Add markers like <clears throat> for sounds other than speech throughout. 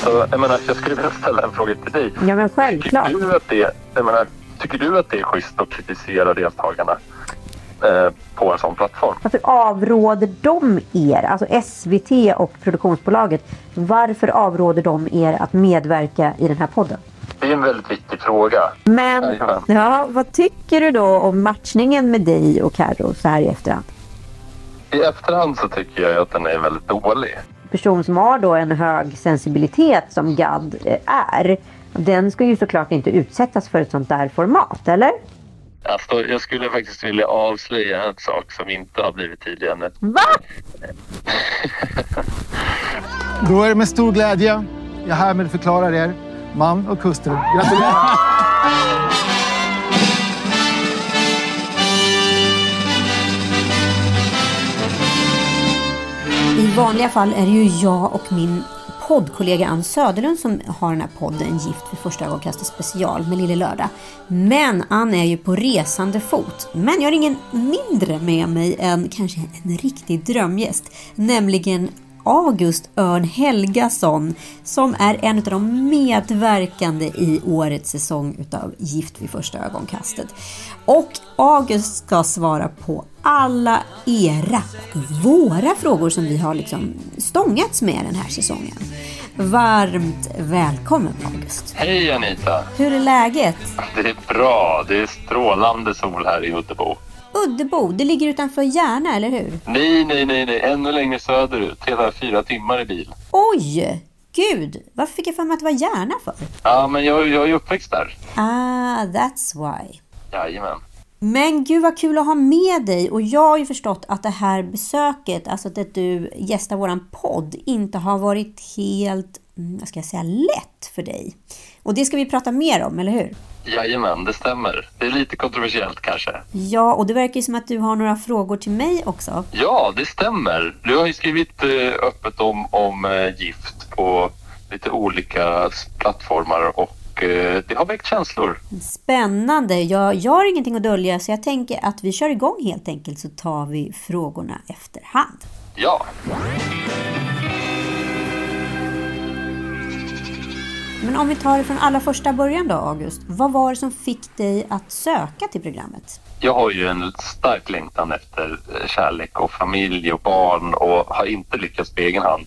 Så, jag, menar, jag skulle vilja ställa en fråga till dig. Ja, men självklart. Tycker du att det, jag menar, tycker du att det är schysst att kritisera deltagarna eh, på en sån plattform? Varför avråder de er, alltså SVT och produktionsbolaget, varför avråder de er att medverka i den här podden? Det är en väldigt viktig fråga. Men Jajamän. ja, vad tycker du då om matchningen med dig och Carro så här i efterhand? I efterhand så tycker jag att den är väldigt dålig. Person som har då en hög sensibilitet som GAD eh, är, den ska ju såklart inte utsättas för ett sånt där format, eller? Alltså, jag skulle faktiskt vilja avslöja en sak som inte har blivit tydlig ännu. Va? <laughs> Då är det med stor glädje jag härmed förklarar er man och hustru. Gratulerar! <laughs> vanliga fall är det ju jag och min poddkollega Ann Söderlund som har den här podden Gift för första ögonkastet special med Lille Lördag. Men Ann är ju på resande fot. Men jag har ingen mindre med mig än kanske en riktig drömgäst. Nämligen August Örn Helgason som är en av de medverkande i årets säsong utav Gift vid första ögonkastet. Och August ska svara på alla era och våra frågor som vi har liksom stångats med den här säsongen. Varmt välkommen August! Hej Anita! Hur är läget? Det är bra. Det är strålande sol här i Uddebo. Uddebo, det ligger utanför Järna, eller hur? Nej, nej, nej, nej. Ännu längre söderut. Hela fyra timmar i bil. Oj! Gud, varför fick jag för mig att det var Järna för? Ja, men jag, jag är ju uppväxt där. Ah, that's why. Jajamän. Men gud vad kul att ha med dig och jag har ju förstått att det här besöket, alltså att du gästar våran podd, inte har varit helt, mm, vad ska jag säga, lätt för dig. Och det ska vi prata mer om, eller hur? Jajamän, det stämmer. Det är lite kontroversiellt kanske. Ja, och det verkar ju som att du har några frågor till mig också. Ja, det stämmer. Du har ju skrivit eh, öppet om, om eh, gift på lite olika plattformar och eh, det har väckt känslor. Spännande! Jag, jag har ingenting att dölja så jag tänker att vi kör igång helt enkelt så tar vi frågorna efterhand. Ja, Men om vi tar det från allra första början då, August. Vad var det som fick dig att söka till programmet? jag har ju en stark längtan efter eh, kärlek och familj och barn och har inte lyckats på egen hand.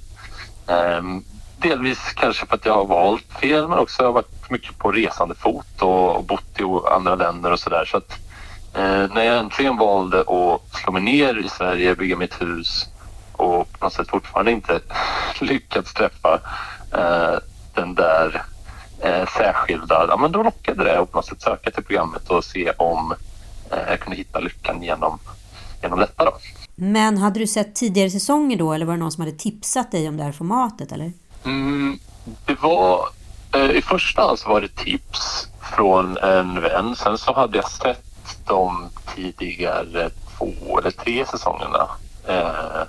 Ehm, delvis kanske för att jag har valt fel men också har jag varit mycket på resande fot och, och bott i andra länder och sådär. Så att eh, när jag äntligen valde att slå mig ner i Sverige, bygga mitt hus och på något sätt fortfarande inte <laughs> lyckats träffa eh, den där eh, särskilda, ja men då lockade det att på något sätt söka till programmet och se om eh, jag kunde hitta lyckan genom, genom detta då. Men hade du sett tidigare säsonger då eller var det någon som hade tipsat dig om det här formatet eller? Mm, det var, eh, I första hand så var det tips från en vän. Sen så hade jag sett de tidigare två eller tre säsongerna. Eh,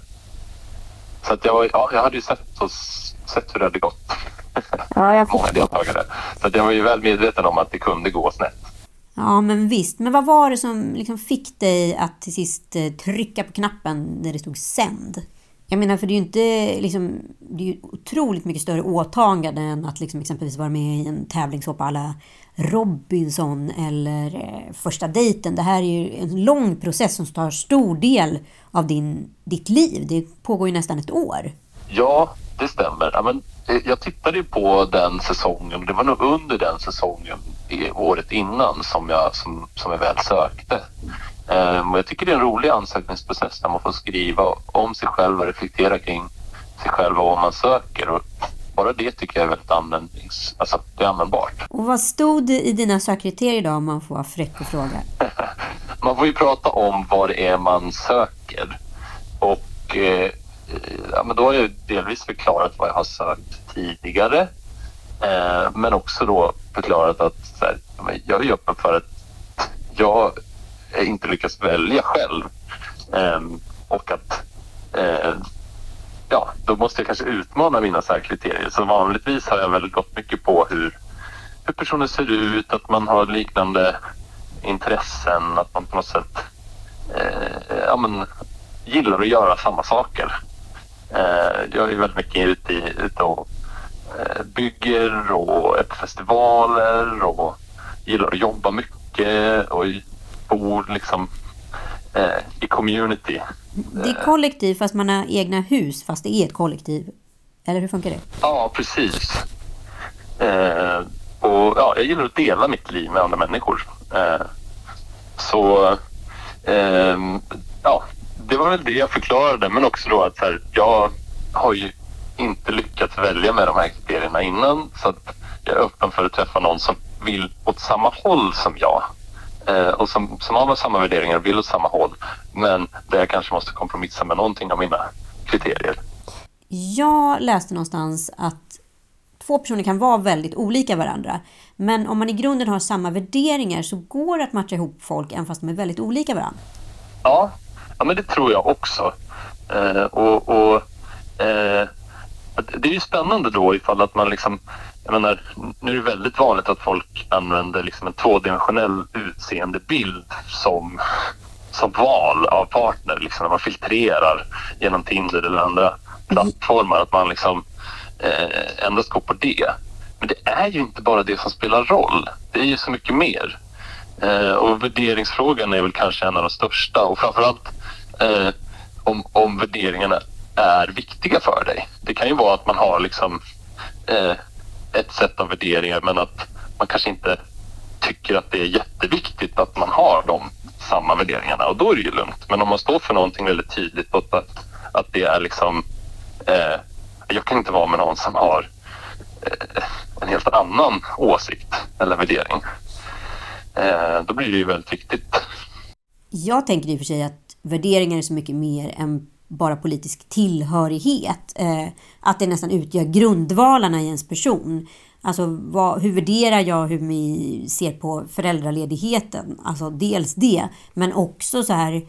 så att jag, var, ja, jag hade ju sett, och, s- sett hur det hade gått. Ja, jag Många deltagare. Så jag var ju väl medveten om att det kunde gå snett. Ja, men visst. Men vad var det som liksom fick dig att till sist eh, trycka på knappen när det stod sänd? Jag menar, för det är ju inte liksom, det är ju otroligt mycket större åtagande än att liksom exempelvis vara med i en tävlingssåpa alla Robinson eller eh, Första dejten. Det här är ju en lång process som tar stor del av din, ditt liv. Det pågår ju nästan ett år. Ja, det stämmer. Ja, men, eh, jag tittade ju på den säsongen. Det var nog under den säsongen i året innan som jag, som, som jag väl sökte. Um, jag tycker det är en rolig ansökningsprocess där man får skriva om sig själv och reflektera kring sig själv och vad man söker. Och bara det tycker jag är väldigt användnings, alltså, det är användbart. Och vad stod det i dina sökkriterier då om man får vara fräck och fråga? <laughs> man får ju prata om vad det är man söker. Och eh, ja, men då har jag delvis förklarat vad jag har sökt tidigare. Eh, men också då förklarat att så här, jag är öppen för att jag inte lyckas välja själv. Eh, och att eh, ja, då måste jag kanske utmana mina så kriterier. Så vanligtvis har jag väl gått mycket på hur, hur personen ser ut, att man har liknande intressen, att man på något sätt eh, ja, men, gillar att göra samma saker. Jag är väldigt mycket ute, i, ute och eh, bygger och är på festivaler och gillar att jobba mycket och bor liksom eh, i community. Det är kollektiv fast man har egna hus fast det är ett kollektiv. Eller hur funkar det? Ja, precis. Eh, och ja, Jag gillar att dela mitt liv med andra människor. Eh, så eh, ja, det var väl det jag förklarade men också då att här, jag har ju inte lyckats välja med de här kriterierna innan så att jag är öppen för att träffa någon som vill åt samma håll som jag eh, och som, som har samma värderingar och vill åt samma håll men där jag kanske måste kompromissa med någonting av mina kriterier. Jag läste någonstans att två personer kan vara väldigt olika varandra. Men om man i grunden har samma värderingar så går det att matcha ihop folk även fast de är väldigt olika varandra. Ja, ja men det tror jag också. Eh, och, och eh, det är ju spännande då ifall att man liksom jag menar, nu är det väldigt vanligt att folk använder liksom en tvådimensionell utseendebild som, som val av partner. Liksom när man filtrerar genom Tinder eller andra plattformar. Att man liksom eh, endast går på det. Men det är ju inte bara det som spelar roll. Det är ju så mycket mer. Eh, och värderingsfrågan är väl kanske en av de största och framförallt eh, om, om värderingarna är viktiga för dig. Det kan ju vara att man har liksom eh, ett sätt av värderingar men att man kanske inte tycker att det är jätteviktigt att man har de samma värderingarna och då är det ju lugnt. Men om man står för någonting väldigt tydligt och att, att det är liksom eh, jag kan inte vara med någon som har eh, en helt annan åsikt eller värdering. Eh, då blir det ju väldigt viktigt. Jag tänker i och för sig att värderingar är så mycket mer än bara politisk tillhörighet. Eh, att det nästan utgör grundvalarna i ens person. Alltså vad, hur värderar jag hur vi ser på föräldraledigheten? Alltså dels det, men också så här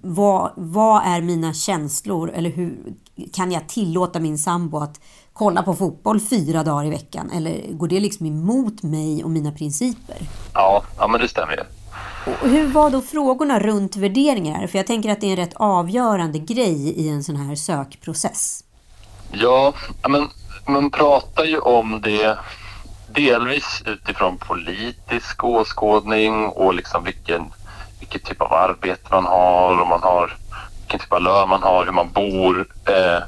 vad, vad är mina känslor eller hur kan jag tillåta min sambo att kolla på fotboll fyra dagar i veckan? Eller går det liksom emot mig och mina principer? Ja, ja men det stämmer ju. Och hur var då frågorna runt värderingar? För jag tänker att det är en rätt avgörande grej i en sån här sökprocess. Ja, men man pratar ju om det delvis utifrån politisk åskådning och liksom vilken, vilken typ av arbete man har och man har vilken typ av lön man har, hur man bor eh,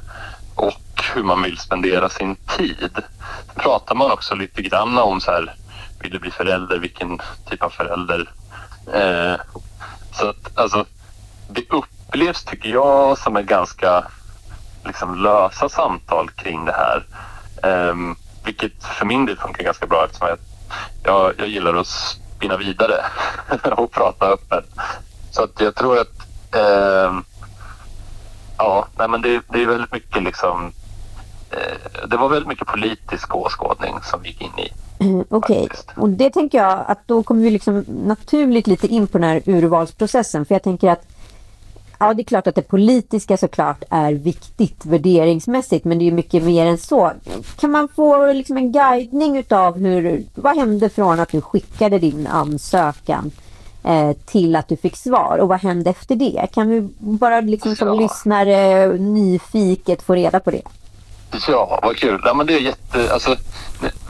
och hur man vill spendera sin tid. Sen pratar man också lite grann om så här, vill du bli förälder, vilken typ av förälder Eh, så att alltså, det upplevs, tycker jag, som en ganska liksom, lösa samtal kring det här. Eh, vilket för min del funkar ganska bra eftersom jag, jag, jag gillar att spinna vidare <laughs> och prata öppet. Så att jag tror att eh, ja, nej, men det, det är väldigt mycket liksom eh, det var väldigt mycket politisk åskådning som vi gick in i. <clears throat> Okej, okay. och det tänker jag att då kommer vi liksom naturligt lite in på den här urvalsprocessen. För jag tänker att ja, det är klart att det politiska såklart är viktigt värderingsmässigt, men det är mycket mer än så. Kan man få liksom en guidning utav hur, vad hände från att du skickade din ansökan eh, till att du fick svar och vad hände efter det? Kan vi bara liksom som Ja. lyssnare nyfiket få reda på det? Ja, vad kul. Ja, men det är jätte... Alltså,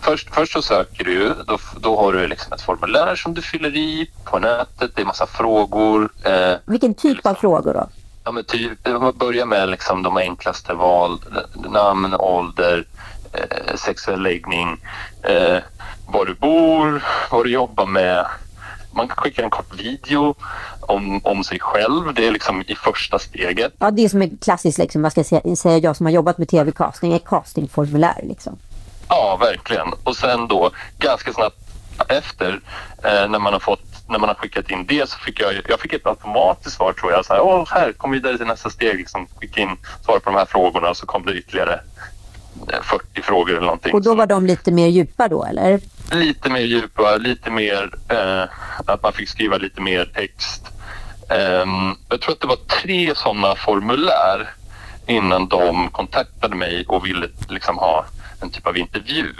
först, först så söker du ju. Då, då har du liksom ett formulär som du fyller i på nätet. Det är massa frågor. Eh, Vilken typ av frågor då? ja, men typ, man börjar med liksom de enklaste val. Namn, ålder, eh, sexuell läggning, eh, var du bor, vad du jobbar med. Man kan skicka en kort video om, om sig själv. Det är liksom i första steget. Ja, det är som är klassiskt, liksom, vad ska jag säga, säga jag som har jobbat med tv-casting, ett castingformulär liksom. Ja, verkligen. Och sen då ganska snabbt efter eh, när man har fått när man har skickat in det så fick jag, jag fick ett automatiskt svar tror jag. Så här, Åh, här, kom vidare till nästa steg. Liksom, skicka in svar på de här frågorna och så kom det ytterligare 40 frågor eller någonting. Och då var de lite mer djupa då, eller? Lite mer djupa, lite mer eh, att man fick skriva lite mer text. Ehm, jag tror att det var tre sådana formulär innan de kontaktade mig och ville liksom ha en typ av intervju.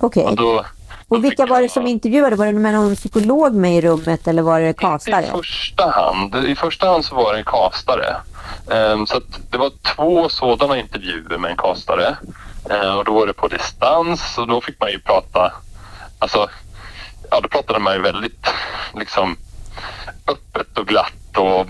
Okej. Och då och vilka var det som intervjuade? Var det med någon psykolog med i rummet eller var det kastare? castare? I första hand. I första hand så var det en kastare. Ehm, så att det var två sådana intervjuer med en kastare. Ehm, och då var det på distans och då fick man ju prata, alltså, ja då pratade man ju väldigt liksom öppet och glatt och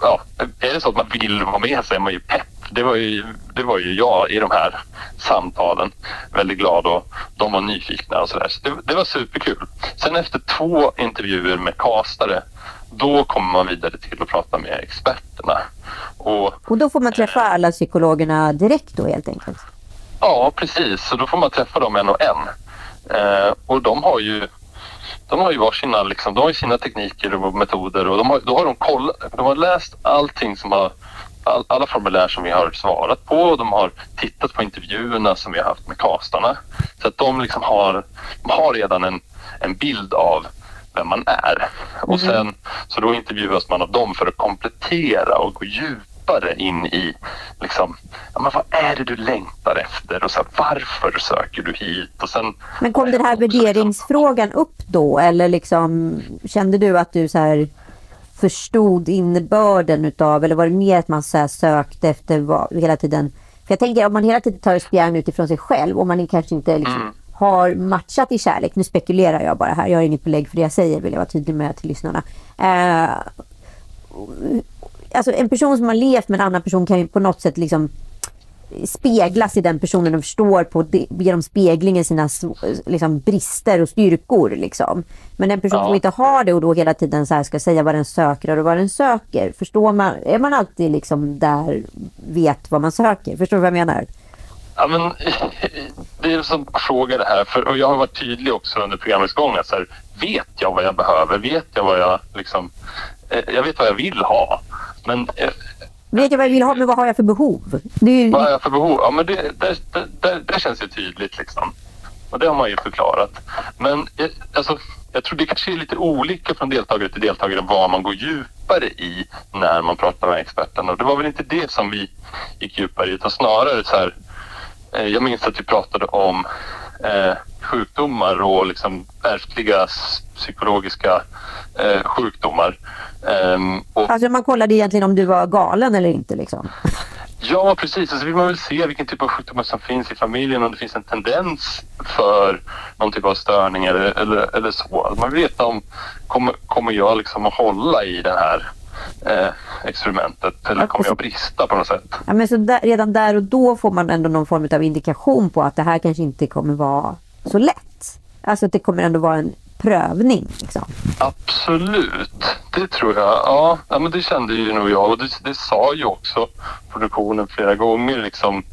ja, är det så att man vill vara med så är man ju pepp. Det var ju, det var ju jag i de här samtalen. Väldigt glad och de var nyfikna och sådär. Så det, det var superkul. Sen efter två intervjuer med kastare då kommer man vidare till att prata med experterna. Och Och då får man träffa alla psykologerna direkt då helt enkelt? Ja, precis. Så då får man träffa dem en och en. Eh, och de har ju de har ju varsina, liksom, de har sina tekniker och metoder och de har, då har de, kollat, de har läst allting som har all, alla formulär som vi har svarat på och de har tittat på intervjuerna som vi har haft med kastarna. Så att de liksom har, de har redan en, en bild av vem man är. Och sen så då intervjuas man av dem för att komplettera och gå djupare in i liksom, ja, men vad är det du längtar efter och så här, varför söker du hit? Och sen, Men kom den här värderingsfrågan upp då eller liksom kände du att du så här förstod innebörden utav eller var det mer att man så sökte efter vad, hela tiden? För jag tänker om man hela tiden tar spjärn utifrån sig själv och man kanske inte liksom har matchat i kärlek. Nu spekulerar jag bara här. Jag har inget belägg för det jag säger vill jag vara tydlig med till lyssnarna. Eh, alltså en person som har levt med en annan person kan ju på något sätt liksom speglas i den personen och förstår på det, genom speglingen sina liksom, brister och styrkor. Liksom. Men en person Ja. som inte har det och då hela tiden så här ska säga vad den söker och vad den söker. Förstår man, är man alltid liksom där, vet vad man söker? Förstår du vad jag menar? Ja, men, <laughs> det är en sån fråga det här. För, och jag har varit tydlig också under programmets gång. Att så här, vet jag vad jag behöver? Vet jag vad jag liksom... Eh, jag vet vad jag vill ha. Men eh, Vet jag vad jag vill ha, men vad har jag för behov? Det är ju, vad har jag för behov? Ja, men det, det, det, det, det känns ju tydligt liksom. Och det har man ju förklarat. Men eh, alltså, jag tror det kanske är lite olika från deltagare till deltagare vad man går djupare i när man pratar med experterna. Och det var väl inte det som vi gick djupare i utan snarare så här. Eh, jag minns att vi pratade om eh, sjukdomar och liksom ärftliga psykologiska eh, sjukdomar. Ehm, och alltså man kollade egentligen om du var galen eller inte. Liksom. Ja, precis. Och så vill man väl se vilken typ av sjukdomar som finns i familjen om det finns en tendens för någon typ av störning eller, eller, eller så. Man vill veta om kommer, kommer jag liksom att hålla i det här eh, experimentet eller kommer jag att brista på något sätt? Ja, men så där, redan där och då får man ändå någon form av indikation på att det här kanske inte kommer vara så lätt. Alltså att det kommer ändå vara en prövning. Liksom. Absolut, det tror jag. Ja, ja men det kände ju nog jag och det, det sa ju också produktionen flera gånger liksom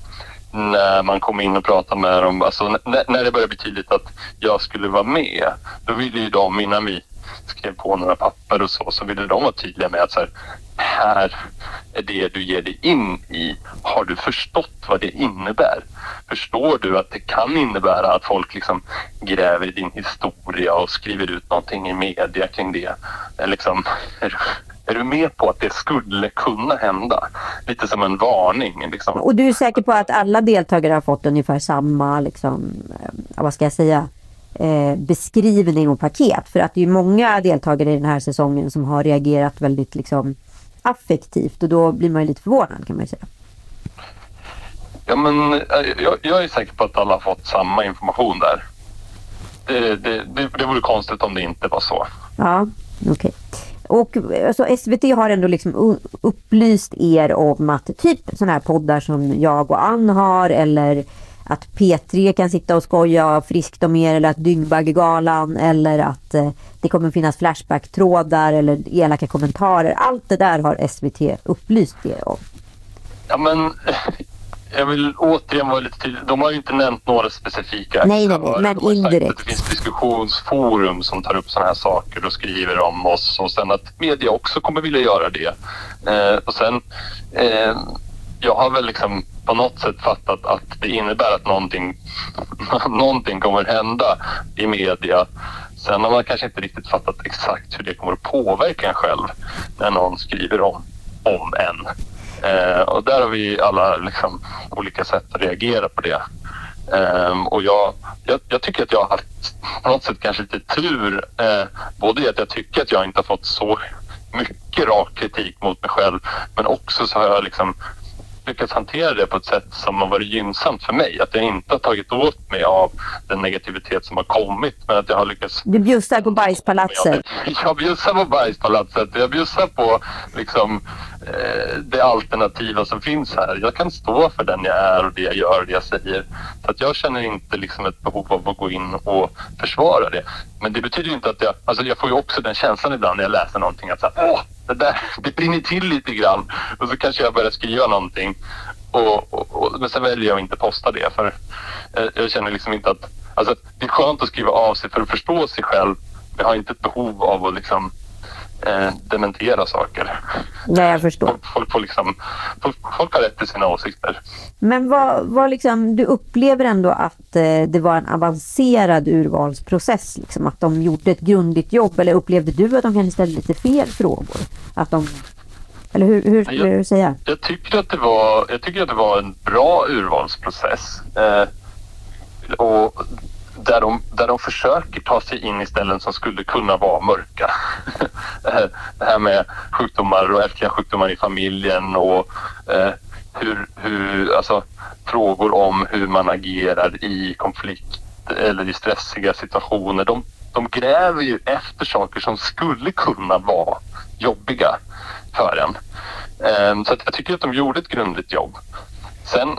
när man kom in och pratade med dem. Alltså, när, när det började bli tydligt att jag skulle vara med, då ville ju de innan vi skrev på några papper och så, så ville de vara tydliga med att så här, här är det du ger dig in i. Har du förstått vad det innebär? Förstår du att det kan innebära att folk liksom gräver i din historia och skriver ut någonting i media kring det? Är, liksom, är, du, är du med på att det skulle kunna hända? Lite som en varning. Liksom. Och du är säker på att alla deltagare har fått ungefär samma, liksom, eh, vad ska jag säga, eh, beskrivning och paket. För att det är många deltagare i den här säsongen som har reagerat väldigt liksom affektivt och då blir man ju lite förvånad kan man ju säga. Ja, men eh, jag, jag är säker på att alla har fått samma information där. Det, det, det, det vore konstigt om det inte var så. Ja, okej. Okay. Och alltså, SVT har ändå liksom upplyst er om att typ sådana här poddar som jag och Ann har eller att P3 kan sitta och skoja friskt om er eller att Dyngbaggegalan eller att eh, det kommer finnas Flashback-trådar eller elaka kommentarer. Allt det där har SVT upplyst er om. Ja men jag vill återigen vara lite tydlig. De har ju inte nämnt några specifika Nej, nej, nej men indirekt. det finns diskussionsforum som tar upp sådana här saker och skriver om oss och sen att media också kommer vilja göra det. Eh, och sen, eh, jag har väl liksom på något sätt fattat att det innebär att någonting, <laughs> någonting kommer hända i media. Sen har man kanske inte riktigt fattat exakt hur det kommer att påverka en själv när någon skriver om, om en. Eh, och där har vi alla liksom, olika sätt att reagera på det. Eh, och jag, jag, jag, tycker att jag har haft på något sätt kanske lite tur. Eh, både i att jag tycker att jag inte har fått så mycket rak kritik mot mig själv men också så har jag liksom lyckats hantera det på ett sätt som har varit gynnsamt för mig. Att jag inte har tagit åt mig av den negativitet som har kommit men att jag har lyckats... Du bjussar på bajspalatset? <laughs> Jag bjussar på bajspalatset. Jag bjussar på liksom, eh, det alternativa som finns här. Jag kan stå för den jag är och det jag gör och det jag säger. Så att jag känner inte liksom ett behov av att gå in och försvara det. Men det betyder inte att jag... Alltså jag får ju också den känslan ibland när jag läser någonting att så här, Åh, det där det brinner till lite grann. Och så kanske jag börjar skriva någonting. Och, och, och, men sen väljer jag att inte posta det för jag, jag känner liksom inte att... Alltså det är skönt att skriva av sig för att förstå sig själv. Men jag har inte ett behov av att liksom eh, dementera saker. Nej, jag förstår. Folk, folk, får liksom, folk, folk har rätt till sina åsikter. Men vad, vad liksom, du upplever ändå att eh, det var en avancerad urvalsprocess? Liksom, att de gjorde ett grundligt jobb? Eller upplevde du att de kanske ställde lite fel frågor? Att de, eller hur, hur skulle jag, du säga? Jag tycker, att det var, jag tycker att det var en bra urvalsprocess. Eh, och där de, där de försöker ta sig in i ställen som skulle kunna vara mörka. <laughs> det här med sjukdomar och ärftliga sjukdomar i familjen och eh, hur, hur, alltså, frågor om hur man agerar i konflikt eller i stressiga situationer. De, de gräver ju efter saker som skulle kunna vara jobbiga för en. Eh, så jag tycker att de gjorde ett grundligt jobb. Sen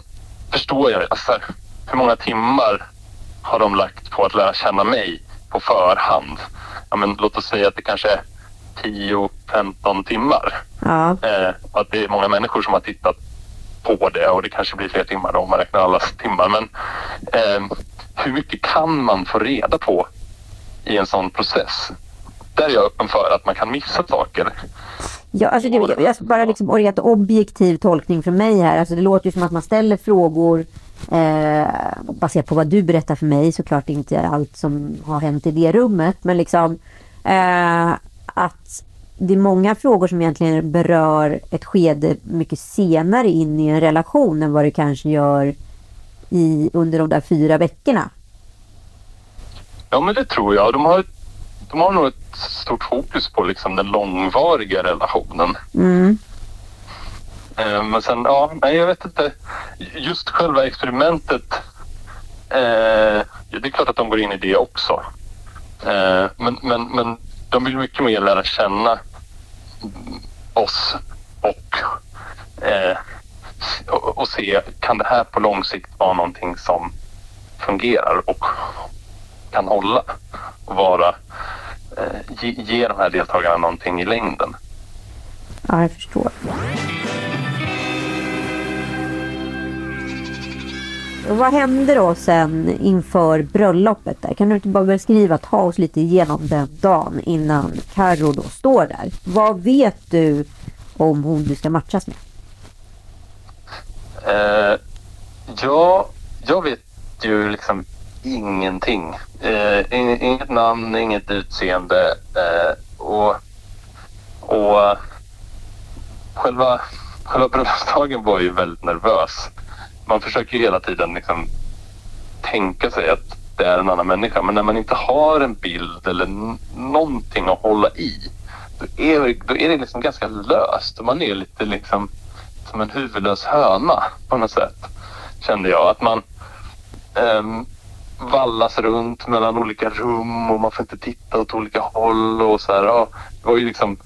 förstår jag alltså, hur många timmar har de lagt på att lära känna mig på förhand. Ja, men låt oss säga att det kanske är 10-15 timmar. Ja. Eh, att det är många människor som har tittat på det och det kanske blir fler timmar om man räknar allas timmar. Men eh, hur mycket kan man få reda på i en sån process? Där är jag öppen för att man kan missa saker. Ja, alltså det, jag, bara liksom rent objektiv tolkning för mig här. Alltså det låter ju som att man ställer frågor eh, baserat på vad du berättar för mig. Såklart inte allt som har hänt i det rummet. Men liksom eh, att det är många frågor som egentligen berör ett skede mycket senare in i en relation än vad det kanske gör i, under de där fyra veckorna. Ja, men det tror jag. De har, de har nog ett stort fokus på liksom den långvariga relationen. Mm. Eh, men sen, ja, nej jag vet inte. Just själva experimentet. Eh, det är klart att de går in i det också. Eh, men, men, men de vill mycket mer lära känna oss och, eh, och, och, se, kan det här på lång sikt vara någonting som fungerar och kan hålla och vara, eh, ge, ge de här deltagarna någonting i längden. Ja, jag förstår. Vad hände då sen inför bröllopet? Där? Kan du inte bara beskriva, ta oss lite igenom den dagen innan Carro då står där. Vad vet du om hon du ska matchas med? Uh, ja, jag vet ju liksom ingenting. Uh, inget namn, inget utseende uh, och, och själva, själva bröllopsdagen var ju väldigt nervös man försöker hela tiden liksom tänka sig att det är en annan människa. Men när man inte har en bild eller någonting att hålla i då är, då är det liksom ganska löst. Man är lite liksom som en huvudlös höna på något sätt. Kände jag. Att man um, vallas runt mellan olika rum och man får inte titta åt olika håll och så här. Ja, det var ju liksom,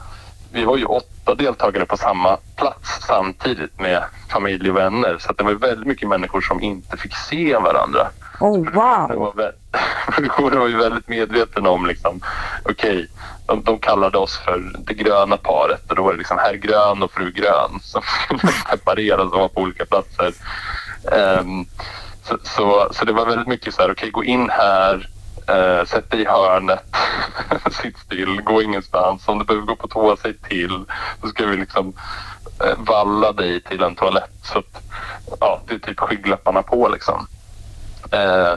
vi var ju åtta deltagare på samma plats samtidigt med familj och vänner. Så det var väldigt mycket människor som inte fick se varandra. Oh, wow! Produktionen <laughs> var ju väldigt medveten om liksom, okej, okay, de, de, kallade oss för det gröna paret och då var det liksom herr grön och fru grön som <laughs> separeras och vara på olika platser. Um, så, så, så, det var väldigt mycket så här, okej okay, gå in här, uh, sätt dig i hörnet, <laughs> sitt still, gå ingenstans. Om du behöver gå på toa, säg till. Då ska vi liksom uh, valla dig till en toalett. Så att, ja, det är typ skygglapparna på liksom. Uh,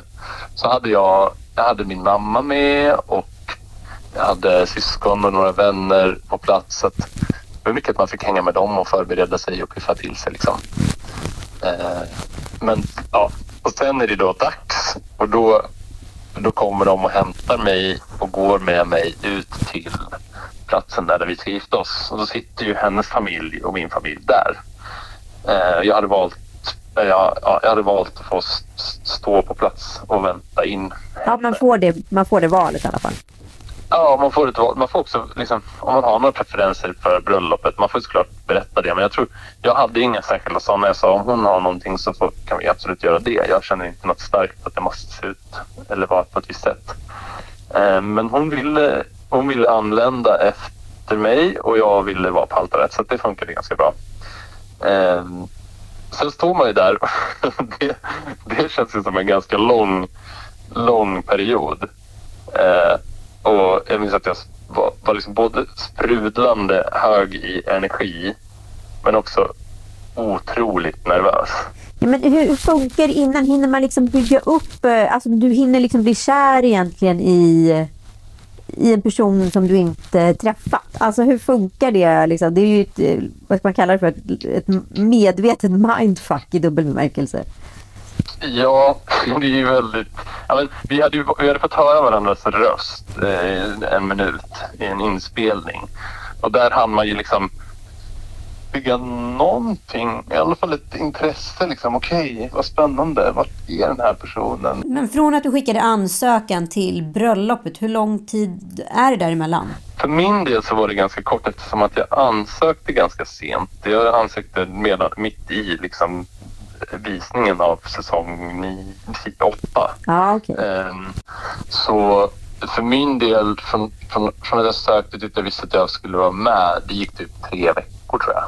så hade jag, jag hade min mamma med och jag hade syskon och några vänner på plats. Så att det var mycket att man fick hänga med dem och förbereda sig och piffa till sig. Liksom. Eh, men ja, och sen är det då dags och då, då kommer de och hämtar mig och går med mig ut till platsen där vi ska gifta oss. Och då sitter ju hennes familj och min familj där. Eh, jag hade valt jag, ja, jag hade valt att få stå på plats och vänta in. Ja, man får det, man får det valet i alla fall. Ja, man får, ett, man får också, liksom, om man har några preferenser för bröllopet, man får såklart berätta det. Men jag tror, jag hade inga särskilda sådana. Jag sa om hon har någonting så får, kan vi absolut göra det. Jag känner inte något starkt att det måste se ut eller vara på ett visst sätt. Eh, men hon ville, hon ville anlända efter mig och jag ville vara på altaret så det funkade ganska bra. Eh, sen står man ju där. <laughs> det, det känns ju som en ganska lång, lång period. Eh, och jag minns att jag var, var liksom både sprudlande hög i energi men också otroligt nervös. Ja, men hur funkar det innan? Hinner man liksom bygga upp... Eh, alltså du hinner liksom bli kär egentligen i, i en person som du inte träffat. Alltså hur funkar det? Liksom? Det är ju ett, eh, vad ska man kalla det för, ett, ett medvetet mindfuck i dubbel bemärkelse. Ja, det är ju väldigt... Men vi, hade ju, vi hade fått höra varandras röst eh, en minut i en inspelning. Och där hann man ju liksom bygga någonting, i alla fall ett intresse. Liksom. Okej, okay, vad spännande. Vart är den här personen? Men från att du skickade ansökan till bröllopet, hur lång tid är det däremellan? För min del så var det ganska kort eftersom att jag ansökte ganska sent. Jag ansökte medan, mitt i liksom visningen av säsong 8. Ah, okay. Så för min del, från, från, från att jag sökte till att jag visste att jag skulle vara med, det gick typ tre veckor tror jag.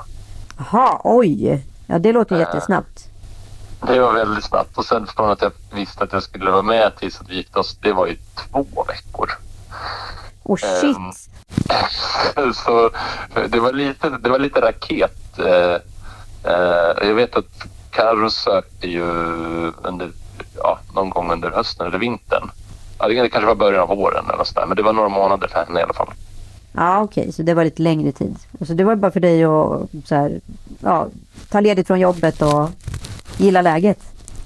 Jaha, oj. Ja, det låter jättesnabbt. Det var väldigt snabbt och sen från att jag visste att jag skulle vara med tills att vi gick oss, det var ju två veckor. Oh shit! <laughs> Så det var lite, det var lite raket. Uh, jag vet att Carro sökte ju under, ja, någon gång under hösten eller vintern. Ja, det kanske var början av våren eller sådär, men det var några månader för henne i alla fall. Ja, okej, okay. så det var lite längre tid. Så det var bara för dig att så här, ja, ta ledigt från jobbet och gilla läget?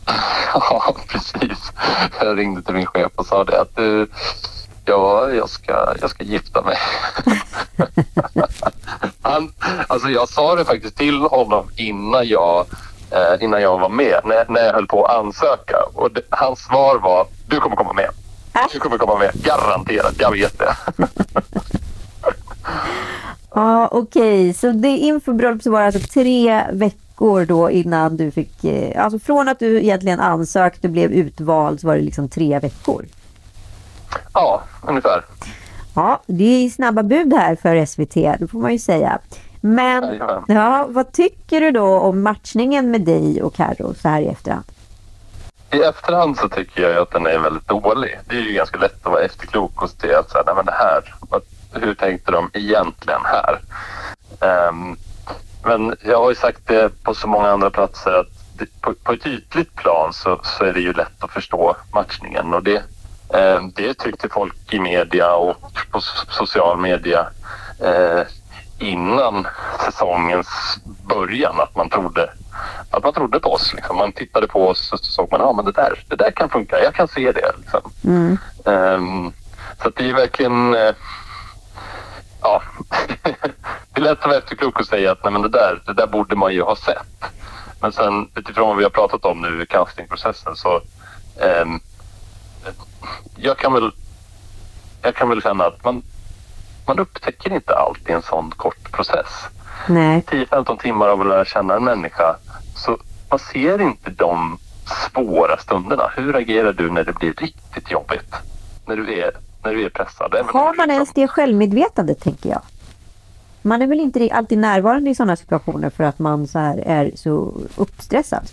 <laughs> ja, precis. Jag ringde till min chef och sa det att du, ja, jag ska, jag ska gifta mig. <laughs> Han, alltså jag sa det faktiskt till honom innan jag eh, innan jag var med, när, när jag höll på att ansöka. Och det, hans svar var, du kommer komma med. Du kommer komma med, garanterat, jag vet det. <laughs> Ja, okej. Okay. Så det inför bröllop så var alltså tre veckor då innan du fick... Eh, alltså från att du egentligen ansökte och blev utvald så var det liksom tre veckor? Ja, ungefär. Ja, det är snabba bud här för SVT, det får man ju säga. Men ja, vad tycker du då om matchningen med dig och Carro så här i efterhand? I efterhand så tycker jag att den är väldigt dålig. Det är ju ganska lätt att vara efterklok och se att så här, nej men det här, hur tänkte de egentligen här? Um, men jag har ju sagt det på så många andra platser att det, på, på, ett ytligt plan så, så, är det ju lätt att förstå matchningen och det, um, det tyckte folk i media och på social media uh, innan säsongens början att man trodde att man trodde på oss. Liksom. Man tittade på oss och så såg man, ja men det där, det där kan funka, jag kan se det. Liksom. Mm. Um, så det är verkligen, uh, ja, <laughs> det är lätt att vara efterklok och säga att nej, men det, där, det där borde man ju ha sett. Men sen utifrån vad vi har pratat om nu i castingprocessen så um, jag kan väl jag kan väl känna att man, man upptäcker inte allt i en sån kort process. Nej. 10-15 timmar av att lära känna en människa så man ser inte de svåra stunderna. Hur agerar du när det blir riktigt jobbigt? När du är, när du är pressad? Har man liksom- ens det självmedvetandet, tänker jag? Man är väl inte alltid närvarande i sådana situationer för att man så är så uppstressad?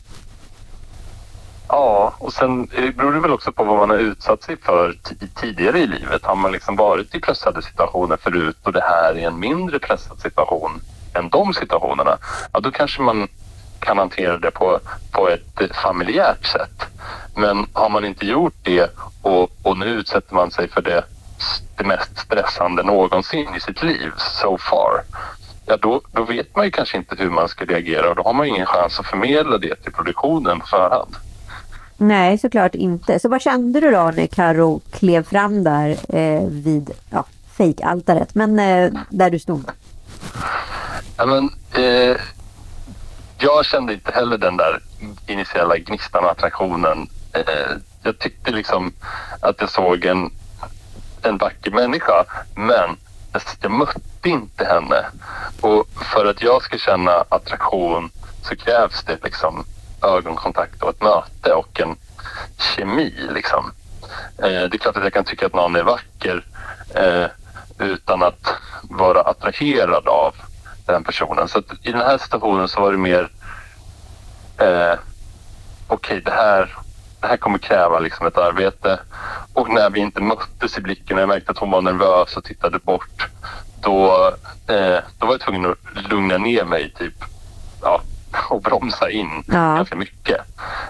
Ja, och sen eh, beror det väl också på vad man har utsatt sig för tidigare i livet. Har man liksom varit i pressade situationer förut och det här är en mindre pressad situation än de situationerna, ja då kanske man kan hantera det på, på ett eh, familjärt sätt. Men har man inte gjort det och, och nu utsätter man sig för det, det mest stressande någonsin i sitt liv so far, ja då, då vet man ju kanske inte hur man ska reagera och då har man ju ingen chans att förmedla det till produktionen på förhand. Nej, såklart inte. Så vad kände du då när Karo klev fram där eh, vid ja, fejkaltaret, men eh, där du stod? Ja, men, eh, jag kände inte heller den där initiala gnistan och attraktionen. Eh, jag tyckte liksom att jag såg en, en vacker människa men alltså, jag mötte inte henne. Och för att jag ska känna attraktion så krävs det liksom ögonkontakt och ett möte och en kemi. Liksom. Eh, det är klart att jag kan tycka att någon är vacker eh, utan att vara attraherad av den personen. Så att i den här situationen så var det mer eh, okej, det, här, det här kommer kräva liksom ett arbete. Och när vi inte möttes i blicken och jag märkte att hon var nervös och tittade bort då, eh, då var jag tvungen att lugna ner mig typ ja, <laughs> och bromsa in Ja. ganska mycket.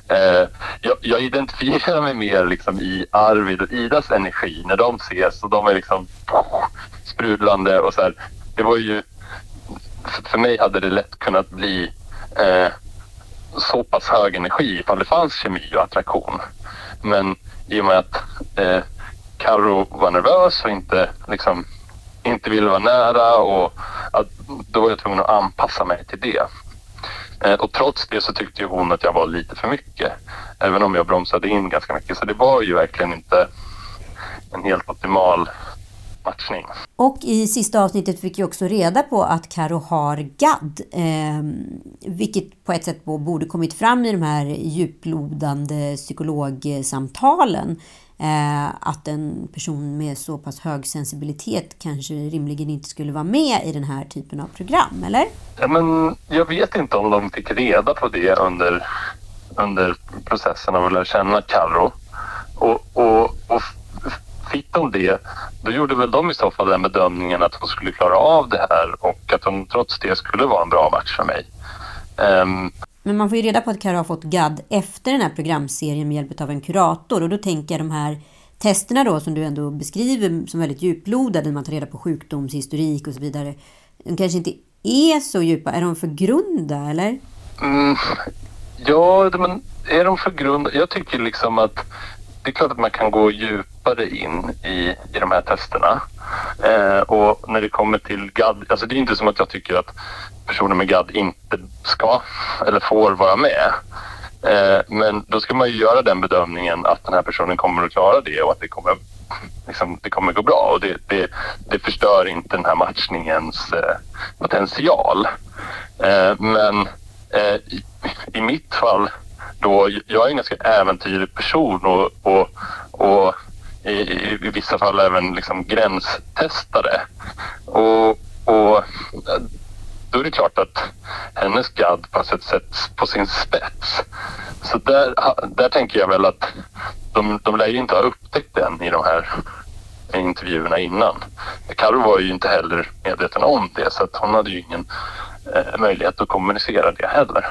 Eh, jag, jag identifierar mig mer liksom i Arvid och Idas energi när de ses och de är liksom sprudlande och så här. Det var ju för- mig hade det lätt kunnat bli eh, så pass hög energi ifall det fanns kemi och attraktion. Men i och med att eh, Karo var nervös och inte, liksom, inte ville vara nära och att, då var jag tvungen att anpassa mig till det. Eh, och trots det så tyckte ju hon att jag var lite för mycket. Även om jag bromsade in ganska mycket. Så det var ju verkligen inte en helt optimal matchning. Och i sista avsnittet fick jag också reda på att Karo har GAD. Eh, vilket på ett sätt borde kommit fram i de här djuplodande psykologsamtalen. Eh, att en person med så pass hög sensibilitet kanske rimligen inte skulle vara med i den här typen av program, eller? Ja, men jag vet inte om de fick reda på det under, under processen av att lära känna Carro. Och, och, och fick de det, då gjorde väl de i så fall den bedömningen att hon skulle klara av det här och att hon trots det skulle vara en bra match för mig. Ehm, men man får ju reda på att Karo har fått GAD efter den här programserien med hjälp av en kurator. Och då tänker jag de här testerna då som du ändå beskriver som väldigt djuplodade, man tar reda på sjukdomshistorik och så vidare. De kanske inte är så djupa. Är de för grunda eller? Mm, ja, men är de för grunda? Jag tycker liksom att det är klart att man kan gå djupare in i, i de här testerna. Eh, och när det kommer till GAD, alltså det är inte som att jag tycker att personer med GAD inte ska eller får vara med. Eh, men då ska man ju göra den bedömningen att den här personen kommer att klara det och att det kommer, liksom, det kommer gå bra. Och det, det, det förstör inte den här matchningens eh, potential. Eh, men i, i mitt fall då, jag är en ganska äventyrlig person och, och, och i, i, i vissa fall även liksom gränstestare. Och, och då är det klart att hennes gadd på sätt sätts på sin spets. Så där, där tänker jag väl att de, de lär ju inte ha upptäckt den i de här intervjuerna innan. Carro var ju inte heller medveten om det så att hon hade ju ingen eh, möjlighet att kommunicera det heller.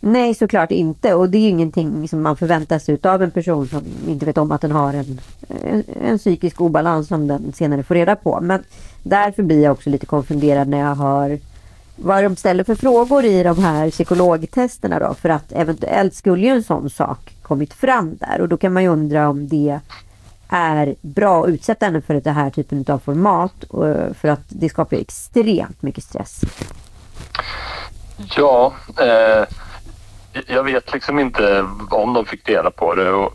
Nej, såklart inte. Och det är ju ingenting som man förväntar sig av en person som inte vet om att den har en, en, en psykisk obalans som den senare får reda på. Men därför blir jag också lite konfunderad när jag hör vad de ställer för frågor i de här psykologtesterna då. För att eventuellt skulle ju en sån sak kommit fram där. Och då kan man ju undra om det är bra att utsätta henne för det här typen av format. Eh, för att det skapar ju extremt mycket stress. Ja, eh, jag vet liksom inte om de fick dela på det. Och,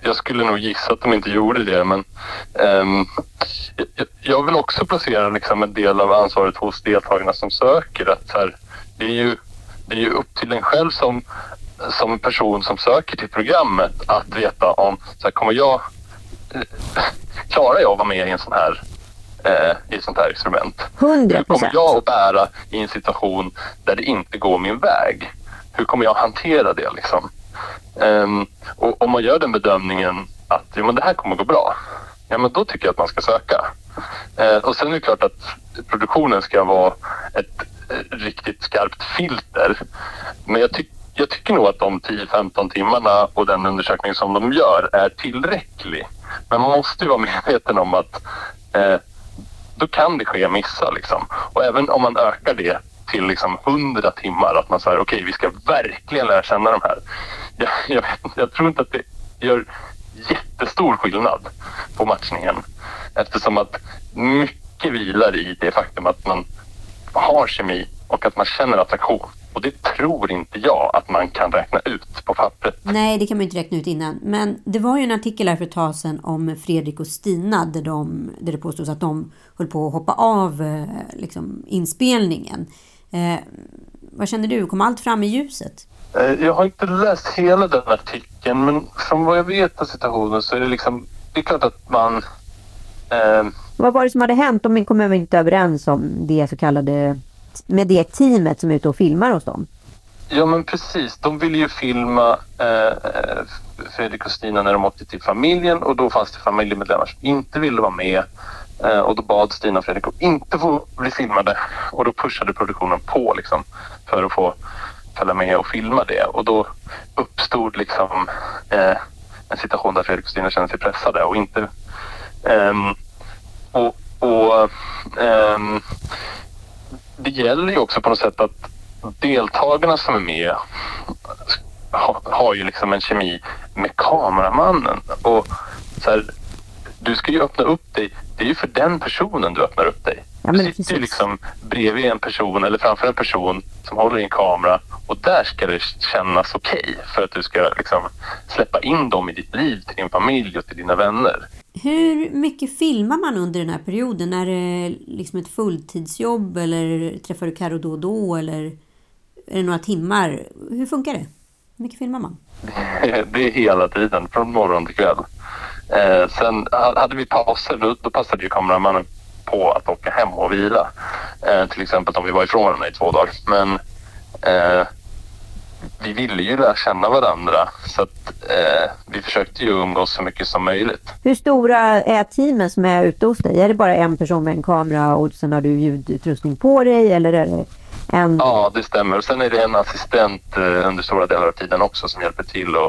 jag skulle nog gissa att de inte gjorde det, men ehm, jag, vill också placera liksom en del av ansvaret hos deltagarna som söker. Att här, det, är ju, det är ju upp till en själv som, som person som söker till programmet att veta om, så här, kommer jag, eh, klarar jag att vara med i en sån här eh, i ett sånt här experiment? 100 Hur kommer jag att bära i en situation där det inte går min väg? Hur kommer jag hantera det liksom? Um, och om man gör den bedömningen att ja, men det här kommer gå bra, ja men då tycker jag att man ska söka. Uh, och sen är det klart att produktionen ska vara ett eh, riktigt skarpt filter. Men jag, ty jag tycker nog att de 10-15 timmarna och den undersökning som de gör är tillräcklig. Men man måste ju vara medveten om att uh, då kan det ske missar. Liksom. Och även om man ökar det till liksom 100 timmar, att man säger okej, vi ska verkligen lära känna de här. Jag, jag, vet, jag tror inte att det gör jättestor skillnad på matchningen eftersom att mycket vilar i det faktum att man har kemi och att man känner attraktion. Och det tror inte jag att man kan räkna ut på pappret. Nej, det kan man ju inte räkna ut innan. Men det var ju en artikel här för ett tag sedan om Fredrik och Stina där, de, där det påstås att de höll på att hoppa av eh, liksom, inspelningen. Eh, vad känner du? Kom allt fram i ljuset? Eh, Jag har inte läst hela den artikeln men från vad jag vet av situationen så är det liksom, det är klart att man eh, Vad var det som hade hänt? De kom inte överens om det så kallade med det teamet som är ute och filmar hos dem. Ja men precis, de ville ju filma eh, Fredrik och Stina när de åkte till familjen och då fanns det familjemedlemmar som inte ville vara med Eh, och då bad Stina och Fredrik att inte få bli filmade och då pushade produktionen på liksom för att få följa med och filma det och då uppstod liksom eh, en situation där Fredrik och Stina kände sig pressade och inte ehm, och, och ehm, det gäller ju också på något sätt att deltagarna som är med har, har ju liksom en kemi med kameramannen. Och så här, du ska ju öppna upp dig. Det är ju för den personen du öppnar upp dig. Ja, du sitter precis. ju liksom bredvid en person eller framför en person som håller i en kamera och där ska det kännas okej för att du ska liksom släppa in dem i ditt liv, till din familj och till dina vänner. Hur mycket filmar man under den här perioden? Är det liksom ett fulltidsjobb eller träffar du Karo då och då eller är det några timmar? Hur funkar det? Hur mycket filmar man? <laughs> Det är hela tiden, från morgon till kväll. Eh, sen ha- hade vi pauser, då, då passade ju kameramannen på att åka hem och vila. Eh, till exempel om vi var ifrån varandra i två dagar. Men eh, vi ville ju lära känna varandra så att eh, vi försökte ju umgås så mycket som möjligt. Hur stora är teamen som är ute hos dig? Är det bara en person med en kamera och sen har du ljudutrustning på dig eller är det en? Ja, det stämmer. Och sen är det en assistent eh, under stora delar av tiden också som hjälper till eh,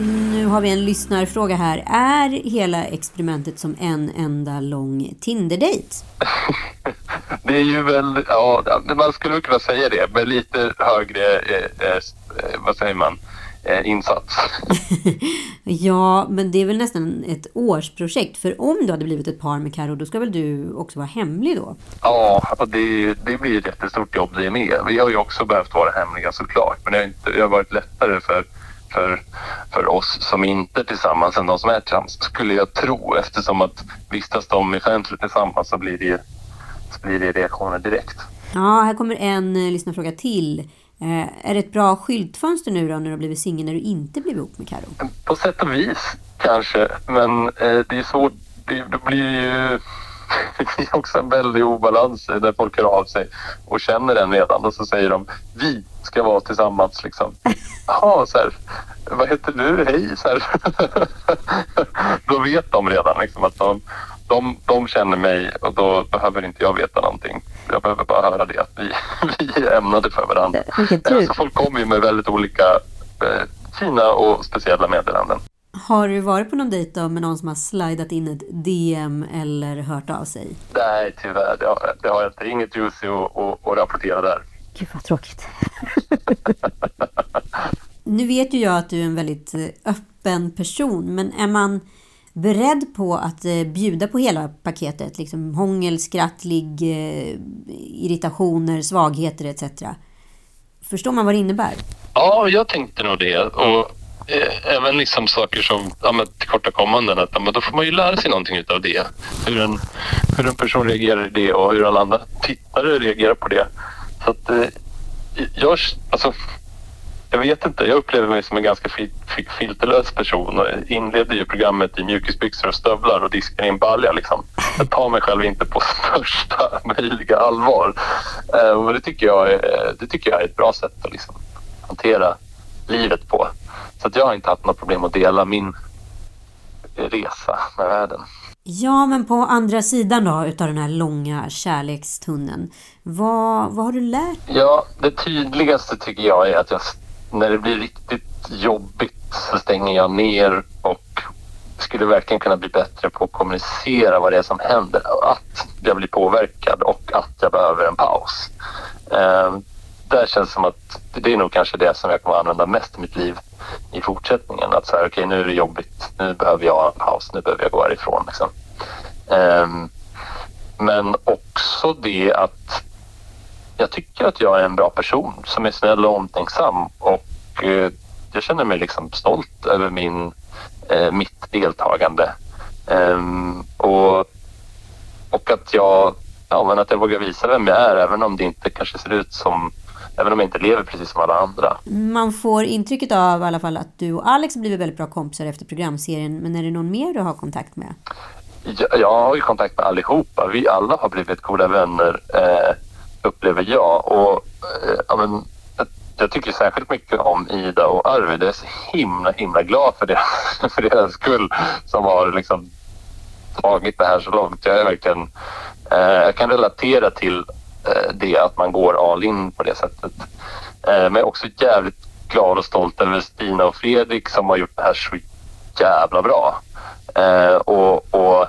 Nu har vi en lyssnarfråga här. Är hela experimentet som en enda lång Tinder-dejt? <laughs> Det är ju väl, ja, man skulle kunna säga det med lite högre, eh, eh, vad säger man, eh, insats. <laughs> Ja, men det är väl nästan ett årsprojekt. För om du hade blivit ett par med Karo, då ska väl du också vara hemlig då? Ja, och det, det blir ett jättestort jobb det med. Vi har ju också behövt vara hemliga såklart, men det har, inte, det har varit lättare för, för, för oss som inte är tillsammans än de som är tillsammans, skulle jag tro. Eftersom att vistas de offentligt tillsammans så blir det ju så blir det reaktioner direkt. Ja, här kommer en eh, lyssnarfråga till. Eh, är det ett bra skyltfönster nu då när du har blivit singel när du inte blev ihop med Karo? På sätt och vis kanske, men eh, det är svårt. Det, det blir ju det blir också en väldig obalans där folk hör av sig och känner den redan och så säger de vi ska vara tillsammans liksom. Jaha, så här, vad heter du? Hej, så här. <laughs> Då vet de redan liksom att de, de, de känner mig och då behöver inte jag veta någonting. Jag behöver bara höra det att vi, <laughs> vi är ämnade för varandra. Tur. Så folk kommer ju med väldigt olika eh, fina och speciella meddelanden. Har du varit på någon dejt då med någon som har slidat in ett DM eller hört av sig? Nej, tyvärr. Det har, det har jag inte. Inget juicy att, att, att rapportera där. Gud vad tråkigt. <laughs> nu vet ju jag att du är en väldigt eh, öppen person, men är man beredd på att eh, bjuda på hela paketet? Liksom hångel, skratt, ligg, eh, irritationer, svagheter etc. Förstår man vad det innebär? Ja, jag tänkte nog det. Och Eh, även liksom saker som ja, men tillkortakommanden. Att, ja, men då får man ju lära sig någonting av det. Hur en, hur en person reagerar i det och hur alla andra tittare reagerar på det. Så att eh, jag, alltså, jag vet inte, jag upplever mig som en ganska fil, filterlös person och inleder ju programmet i mjukisbyxor och stövlar och diskar i en balja liksom. Jag tar mig själv inte på <laughs> största möjliga allvar. Eh, och det tycker, jag är, det tycker jag är ett bra sätt att liksom hantera livet på. Så att jag har inte haft något problem att dela min resa med världen. Ja, men på andra sidan då utav den här långa kärlekstunneln. Vad, vad har du lärt Ja, det tydligaste tycker jag är att jag, när det blir riktigt jobbigt så stänger jag ner och skulle verkligen kunna bli bättre på att kommunicera vad det är som händer. Att jag blir påverkad och att jag behöver en paus. Där känns det som att det är nog kanske det som jag kommer att använda mest i mitt liv i fortsättningen. Att säga, okej okay, nu är det jobbigt, nu behöver jag en paus, nu behöver jag gå härifrån. Liksom. Um, men också det att jag tycker att jag är en bra person som är snäll och omtänksam och uh, jag känner mig liksom stolt över min, uh, mitt deltagande. Um, och, och att jag, ja, men att jag vågar visa vem jag är även om det inte kanske ser ut som Även om jag inte lever precis som alla andra. Man får intrycket av i alla fall att du och Alex blivit väldigt bra kompisar efter programserien. Men är det någon mer du har kontakt med? Jag, jag har ju kontakt med allihopa. Vi alla har blivit goda vänner, eh, upplever jag. Och, eh, ja, men, jag, tycker särskilt mycket om Ida och Arvid. Jag är så himla, himla glad för, det, <laughs> för deras skull som har liksom tagit det här så långt. Jag är verkligen... Eh, jag kan relatera till det att man går all in på det sättet. Eh, men jag är också jävligt glad och stolt över Stina och Fredrik som har gjort det här så jävla bra. Eh, och, och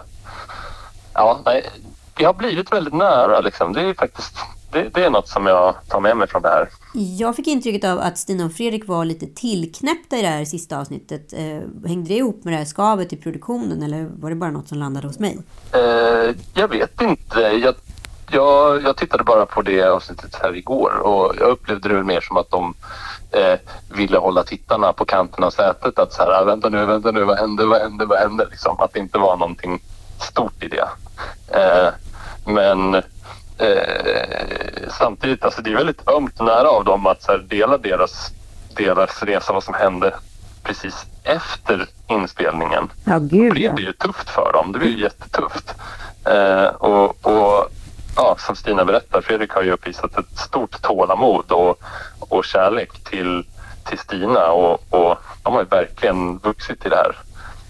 ja, nej, vi har blivit väldigt nära liksom. Det är faktiskt det, det, är något som jag tar med mig från det här. Jag fick intrycket av att Stina och Fredrik var lite tillknäppta i det här sista avsnittet. hängde det ihop med det här skavet i produktionen eller var det bara något som landade hos mig? jag vet inte. Jag jag, jag tittade bara på det avsnittet här igår och jag upplevde det mer som att de eh, ville hålla tittarna på kanten av sätet. Att så här, ah, vänta nu, vänta nu, vad händer, vad händer, vad händer? Liksom, att det inte var någonting stort i det. Eh, men eh, samtidigt, alltså det är väldigt ömt nära av dem att så här, dela deras, deras resa, vad som hände precis efter inspelningen. Ja, gud, det blir ju tufft för dem. Det blir ju jättetufft. Eh, och, och ja, som Stina berättar, Fredrik har ju uppvisat ett stort tålamod och, och kärlek till, till Stina och, och de har ju verkligen vuxit i det här.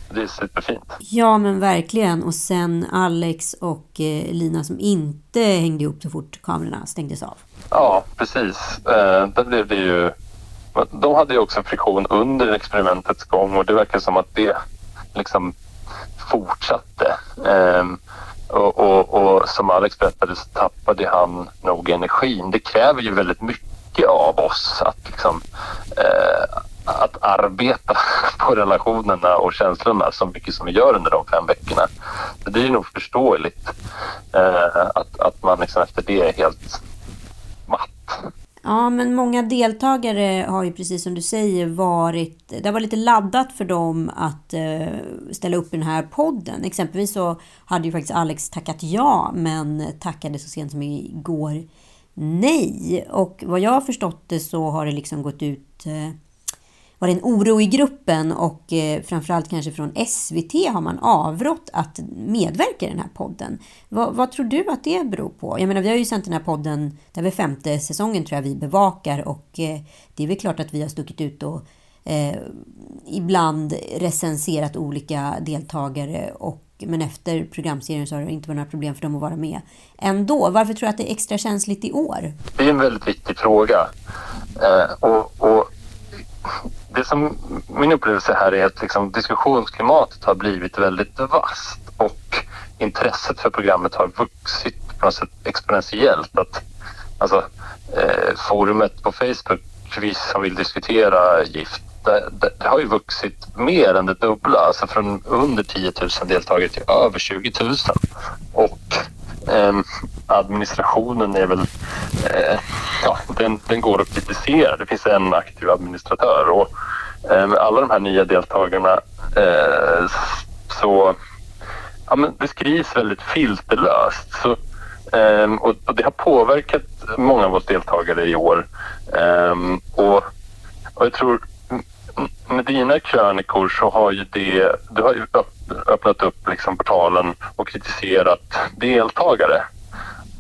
Det är superfint. Ja, men verkligen. Och sen Alex och eh, Lina som inte hängde ihop så fort kamerorna stängdes av. Ja, precis. Eh, där blev det ju de hade ju också friktion under experimentets gång och det verkar som att det liksom fortsatte. Um, och, och, och, som Alex berättade så tappade han nog energin. Det kräver ju väldigt mycket av oss att, liksom, eh, att arbeta <laughs> på relationerna och känslorna så mycket som vi gör under de fem veckorna. Så det är nog förståeligt eh, att, att man liksom efter det är helt matt. Ja, men många deltagare har ju precis som du säger varit... Det var lite laddat för dem att eh, ställa upp i den här podden. Exempelvis så hade ju faktiskt Alex tackat ja, men tackade så sent som igår nej. Och vad jag har förstått det så har det liksom gått ut... Eh, var det en oro i gruppen och eh, framförallt kanske från SVT har man avrått att medverka i den här podden. Vad, vad, tror du att det beror på? Jag menar, vi har ju sänt den här podden, det är väl femte säsongen tror jag vi bevakar och eh, det är väl klart att vi har stuckit ut och eh, ibland recenserat olika deltagare och men efter programserien så har det inte varit några problem för dem att vara med ändå. Varför tror du att det är extra känsligt i år? Det är en väldigt viktig fråga. Eh, och, och det som min upplevelse här är att liksom diskussionsklimatet har blivit väldigt vasst och intresset för programmet har vuxit på något sätt exponentiellt. Att, alltså, eh, forumet på Facebook, vi som vill diskutera gift, det, det, det, har ju vuxit mer än det dubbla, alltså från under 10 000 deltagare till över 20 000. Och Ehm, administrationen är väl... Eh, ja, den, den går att kritisera. Det finns en aktiv administratör och eh, med alla de här nya deltagarna eh, så... Ja, men det skrivs väldigt filterlöst. Så, ehm, och, och, det har påverkat många av oss deltagare i år. Ehm, och, och jag tror med dina krönikor så har ju det, du har ju öppnat upp liksom portalen och kritiserat deltagare.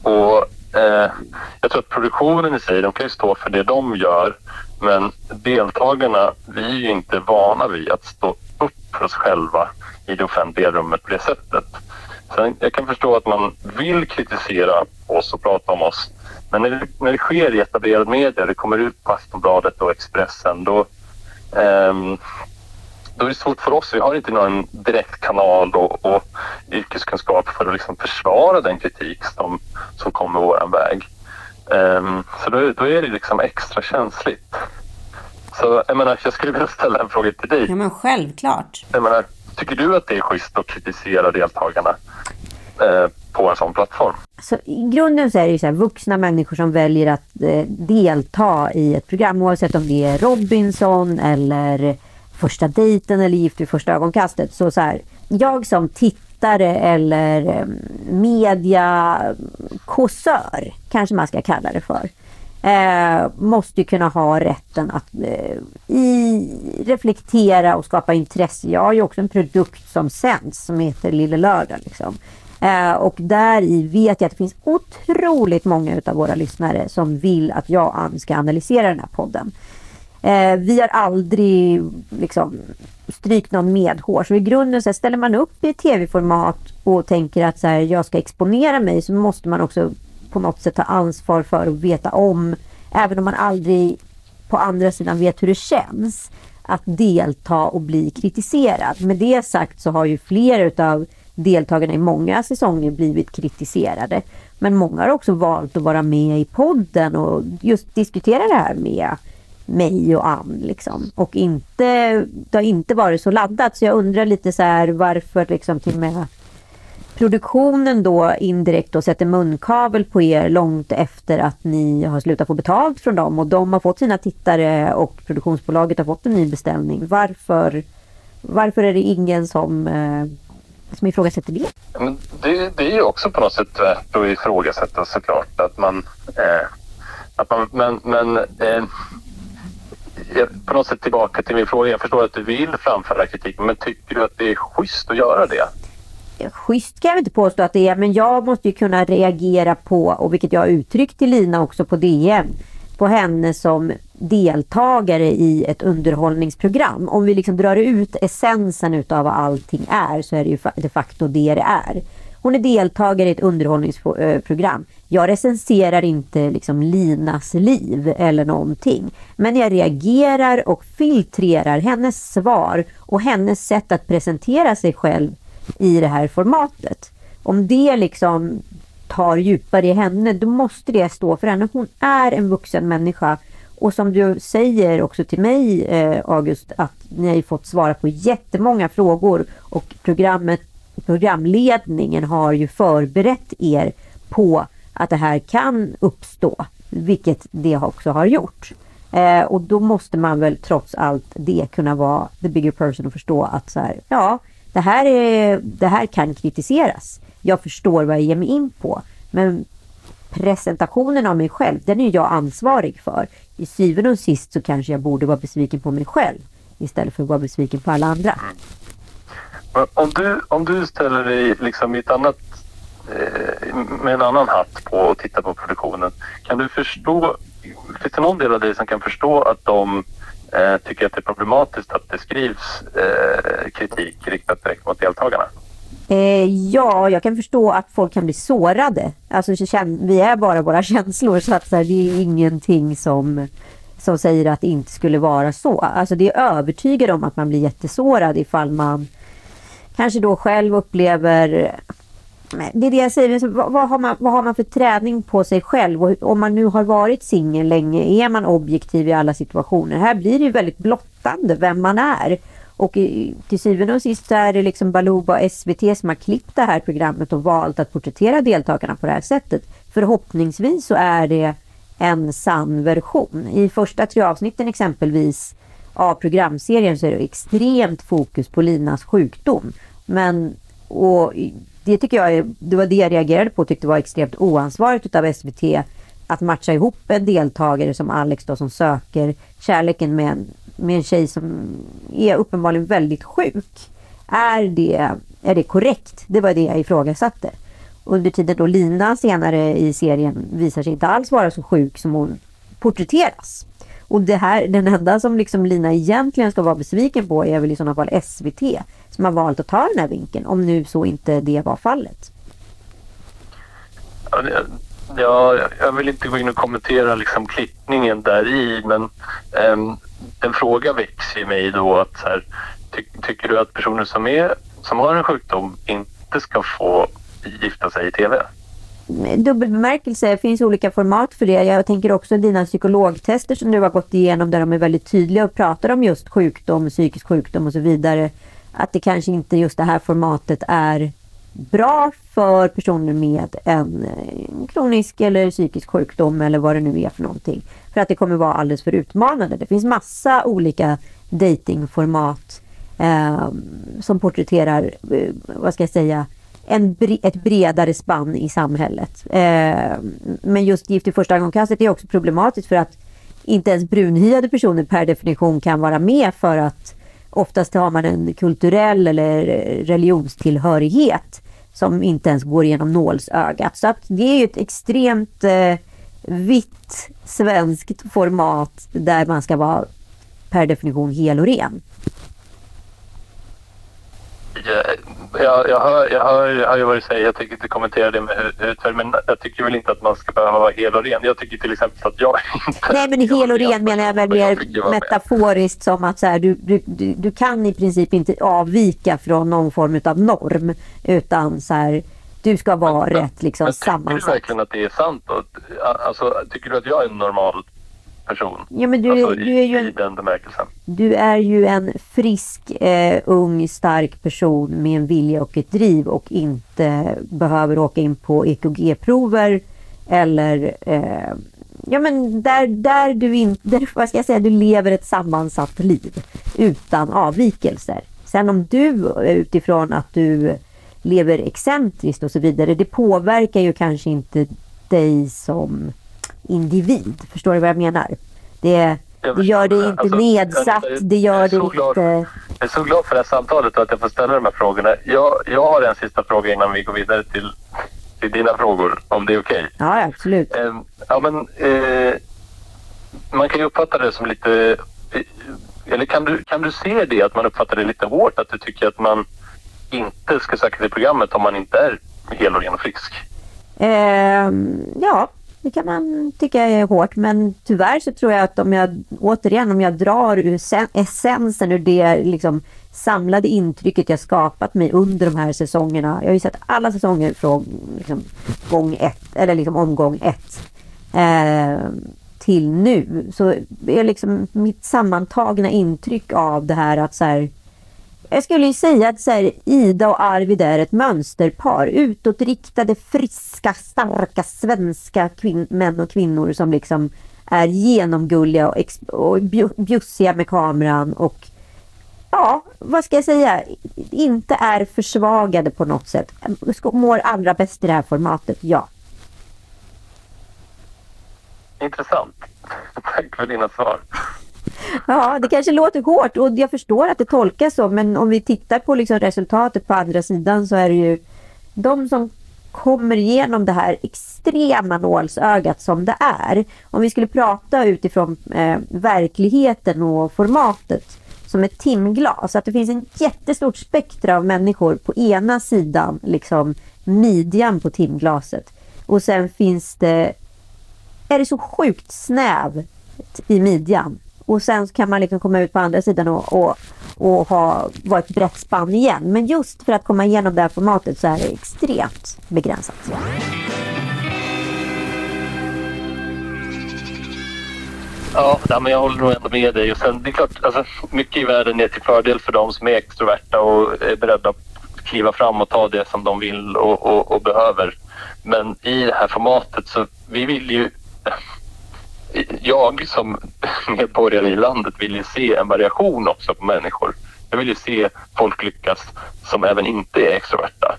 Och eh, jag tror att produktionen i sig, de kan ju stå för det de gör men deltagarna, vi är ju inte vana vid att stå upp för oss själva i det offentliga rummet på det sättet. Sen, jag kan förstå att man vill kritisera oss och prata om oss men när det, när det sker i etablerad media, det kommer ut på Aftonbladet och Expressen, då, um, då är det svårt för oss. Vi har inte någon direktkanal och, och yrkeskunskap för att liksom försvara den kritik som, som kommer vår väg. Um, så då, då, är det liksom extra känsligt. Så jag menar, jag skulle vilja ställa en fråga till dig. Ja, men självklart. Jag menar, tycker du att det är schysst att kritisera deltagarna eh, på en sån plattform? Så I grunden så är det ju så här, vuxna människor som väljer att eh, delta i ett program oavsett om det är Robinson eller första dejten eller Gift vid första ögonkastet. Så, så här, jag som tittare eller eh, mediakåsör, kanske man ska kalla det för, eh, måste ju kunna ha rätten att eh, i, reflektera och skapa intresse. Jag har ju också en produkt som sänds som heter Lille Lördag. Liksom. Eh, och där i vet jag att det finns otroligt många utav våra lyssnare som vill att jag och Ann ska analysera den här podden. Eh, vi har aldrig liksom strykt någon medhår. Så i grunden så här, ställer man upp i tv-format och tänker att så här, jag ska exponera mig så måste man också på något sätt ta ansvar för att veta om, även om man aldrig på andra sidan vet hur det känns, att delta och bli kritiserad. Med det sagt så har ju flera utav deltagarna i många säsonger blivit kritiserade. Men många har också valt att vara med i podden och just diskutera det här med mig och Ann. Liksom. Och inte, det har inte varit så laddat. Så jag undrar lite så här varför liksom till och med produktionen då indirekt då sätter munkavel på er långt efter att ni har slutat få betalt från dem och de har fått sina tittare och produktionsbolaget har fått en ny beställning. Varför, varför är det ingen som, eh, som ifrågasätter det? Det? Det är ju också på något sätt värt att ifrågasätta såklart att man, eh, att man men, men eh, på något sätt tillbaka till min fråga. Jag förstår att du vill framföra kritik, men tycker du att det är schysst att göra det? Schysst kan jag inte påstå att det är, men jag måste ju kunna reagera på, och vilket jag har uttryckt till Lina också på DN, på henne som deltagare i ett underhållningsprogram. Om vi liksom drar ut essensen utav vad allting är så är det ju de facto det det är. hon är deltagare i ett underhållningsprogram. Jag recenserar inte liksom Linas liv eller någonting. Men jag reagerar och filtrerar hennes svar och hennes sätt att presentera sig själv i det här formatet. Om det liksom tar djupare i henne, då måste det stå för henne. Hon är en vuxen människa. Och som du säger också till mig, eh, August, att ni har ju fått svara på jättemånga frågor och programmet, programledningen har ju förberett er på att det här kan uppstå, vilket det också har gjort. Eh, och då måste man väl trots allt det kunna vara the bigger person och förstå att så här, ja, det här, är, det här kan kritiseras. Jag förstår vad jag ger mig in på. Men presentationen av mig själv, den är jag ansvarig för. I syvende och sist så kanske jag borde vara besviken på mig själv istället för att vara besviken på alla andra. Om du, om du ställer dig liksom i ett annat, eh, med en annan hatt på och tittar på produktionen. Kan du förstå, finns det någon del av dig som kan förstå att de eh, tycker att det är problematiskt att det skrivs eh, kritik riktat direkt mot deltagarna? Eh, ja, jag kan förstå att folk kan bli sårade. Alltså, vi är bara våra <laughs> känslor så att så här, det är ingenting som, som säger att det inte skulle vara så. Alltså det är övertygad om att man blir jättesårad ifall man kanske då själv upplever det är det jag säger, vad, vad, har man, vad har man för träning på sig själv? Och om man nu har varit singel länge, är man objektiv i alla situationer? Här blir det ju väldigt blottande vem man är. Och i, till syvende och sist så är det liksom Baluba och SVT som har klippt det här programmet och valt att porträttera deltagarna på det här sättet. Förhoppningsvis så är det en sann version. I första tre avsnitten exempelvis av programserien så är det extremt fokus på Linas sjukdom. Men och det tycker jag det var det jag reagerade på och tyckte var extremt oansvarigt utav SVT att matcha ihop en deltagare som Alex då som söker kärleken med en, med en tjej som är uppenbarligen väldigt sjuk. Är det, är det korrekt? Det var det jag ifrågasatte. Under tiden då Lina senare i serien visar sig inte alls vara så sjuk som hon porträtteras. Och det här, den enda som liksom Lina egentligen ska vara besviken på är väl i sådana fall SVT som har valt att ta den här vinkeln, om nu så inte det var fallet. Ja, Ja, jag vill inte gå in och kommentera liksom klippningen där i men um, en fråga väcks i mig då att så här, ty tycker du att personer som, är, som har en sjukdom inte ska få gifta sig i TV? Mm, dubbelbemärkelse. Det finns olika format för det. Jag tänker också dina psykologtester som du har gått igenom där de är väldigt tydliga och pratar om just sjukdom, psykisk sjukdom och så vidare. Att det kanske inte just det här formatet är bra för personer med en eh, kronisk eller psykisk sjukdom eller vad det nu är för någonting. För att det kommer vara alldeles för utmanande. Det finns massa olika datingformat eh, som porträtterar, eh, vad ska jag säga, en, ett bredare spann i samhället. Eh, men just gift i första ögonkastet är också problematiskt för att inte ens brunhyade personer per definition kan vara med för att oftast har man en kulturell eller eh, religionstillhörighet som inte ens går igenom nålsögat. Så att det är ju ett extremt eh, vitt svenskt format där man ska vara per definition hel och ren. Jag, jag, hör, jag, hör, jag hör ju vad du säger. Jag tycker inte kommentera det med hudfärg. Men jag tycker väl inte att man ska behöva vara hel och ren. Jag tycker till exempel att jag <laughs> inte... Nej, men hel och ren menar jag väl mer metaforiskt som att så här, du, du, du, du, kan i princip inte avvika från någon form av norm. Utan så här, du ska vara men, rätt liksom, men, sammansatt. Tycker du verkligen att det är sant? Då? Alltså, tycker du att jag är en normal person. Ja, men du, alltså, du är ju en, den bemärkelsen. Du är ju en frisk, eh, ung, stark person med en vilja och ett driv och inte behöver åka in på EKG-prover eller eh, Ja men där, där du inte, vad ska jag säga, du lever ett sammansatt liv utan avvikelser. Sen om du utifrån att du lever excentriskt och så vidare, det påverkar ju kanske inte dig som individ. Förstår du vad jag menar? Det, det gör det inte alltså, nedsatt, det gör det inte... Jag är så glad för det här samtalet och att jag får ställa de här frågorna. Jag, jag har en sista fråga innan vi går vidare till, till dina frågor, om det är okej? Okay. Ja, absolut. Eh, ja, men, eh, man kan ju uppfatta det som lite... Eh, eller kan du, kan du se det, att man uppfattar det lite hårt? Att du tycker att man inte ska söka till programmet om man inte är hel och ren och frisk. Eh, ja, det kan man tycka är hårt, men tyvärr så tror jag att om jag återigen om jag drar ur essensen ur det liksom samlade intrycket jag skapat mig under de här säsongerna. Jag har ju sett alla säsonger från liksom, gång ett, eller liksom omgång ett eh, till nu. Så är liksom mitt sammantagna intryck av det här att så här, jag skulle ju säga att så här, Ida och Arvid är ett mönsterpar. Utåtriktade, friska, starka svenska män och kvinnor som liksom är genomgulliga och, och bjussiga med kameran och ja, vad ska jag säga, inte är försvagade på något sätt. Mår allra bäst i det här formatet, ja. Intressant. Tack för dina svar. Ja, det kanske låter hårt och jag förstår att det tolkas så men om vi tittar på liksom resultatet på andra sidan så är det ju de som kommer igenom det här extrema nålsögat som det är. Om vi skulle prata utifrån eh, verkligheten och formatet som ett timglas. Att det finns en jättestort spektra av människor på ena sidan, liksom midjan på timglaset. Och sen finns det, är det så sjukt snävt i midjan. Och sen kan man liksom komma ut på andra sidan och, och, och ha, vara ett brett spann igen. Men just för att komma igenom det här formatet så är det extremt begränsat. Ja, men jag håller nog ändå med dig. Och sen, det är klart, alltså, mycket i världen är till fördel för de som är extroverta och är beredda att kliva fram och ta det som de vill och, och, och behöver. Men i det här formatet så vi vill ju... Jag som <laughs> medborgare i landet vill ju se en variation också på människor. Jag vill ju se folk lyckas som även inte är extroverta.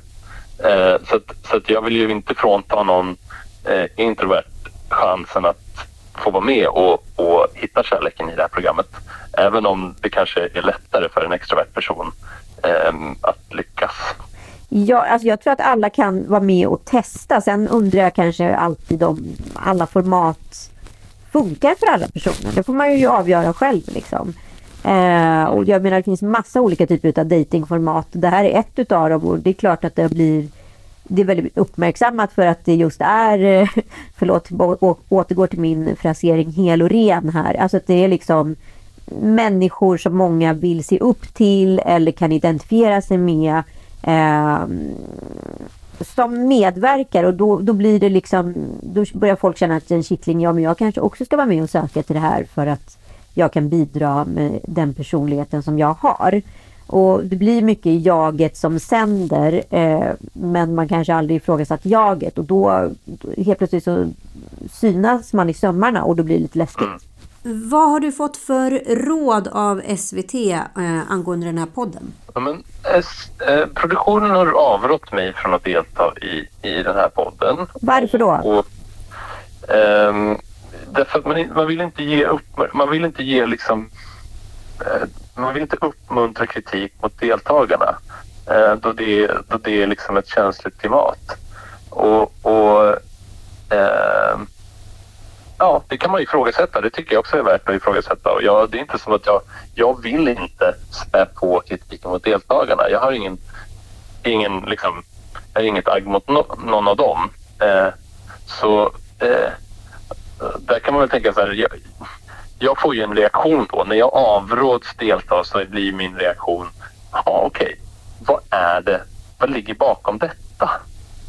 Eh, så att, så att jag vill ju inte frånta någon eh, introvert chansen att få vara med och, och hitta kärleken i det här programmet. Även om det kanske är lättare för en extrovert person eh, att lyckas. Ja, alltså jag tror att alla kan vara med och testa. Sen undrar jag kanske alltid om alla format funkar för alla personer. Det får man ju avgöra själv. Liksom. Eh, och jag menar det finns massa olika typer av datingformat. Det här är ett utav dem och det är klart att det blir det är väldigt uppmärksammat för att det just är, <laughs> förlåt, återgår till min frasering, hel och ren här. Alltså att det är liksom människor som många vill se upp till eller kan identifiera sig med. Eh, som medverkar och då, då blir det liksom, då börjar folk känna att en kittling, ja men jag kanske också ska vara med och söka till det här för att jag kan bidra med den personligheten som jag har. Och det blir mycket jaget som sänder eh, men man kanske aldrig ifrågasatt jaget och då helt plötsligt så synas man i sömmarna och då blir det lite läskigt. Vad har du fått för råd av SVT eh, angående den här podden? Ja, men, eh, produktionen har avrått mig från att delta i, i den här podden. Varför då? Och, eh, därför att man, man, vill inte ge upp, man vill inte ge liksom eh, man vill inte uppmuntra kritik mot deltagarna eh, då, det, då det är liksom ett känsligt klimat. Och, och eh, ja, det kan man ifrågasätta. Det tycker jag också är värt att ifrågasätta. Och jag, det är inte som att jag, jag vill inte spä på kritiken mot deltagarna. Jag har ingen, ingen liksom, jag har inget agg mot no, någon av dem. Eh, så eh, där kan man väl tänka så här. Jag, jag får ju en reaktion då. När jag avråds delta så blir min reaktion, ja okej, okay. vad är det, vad ligger bakom detta?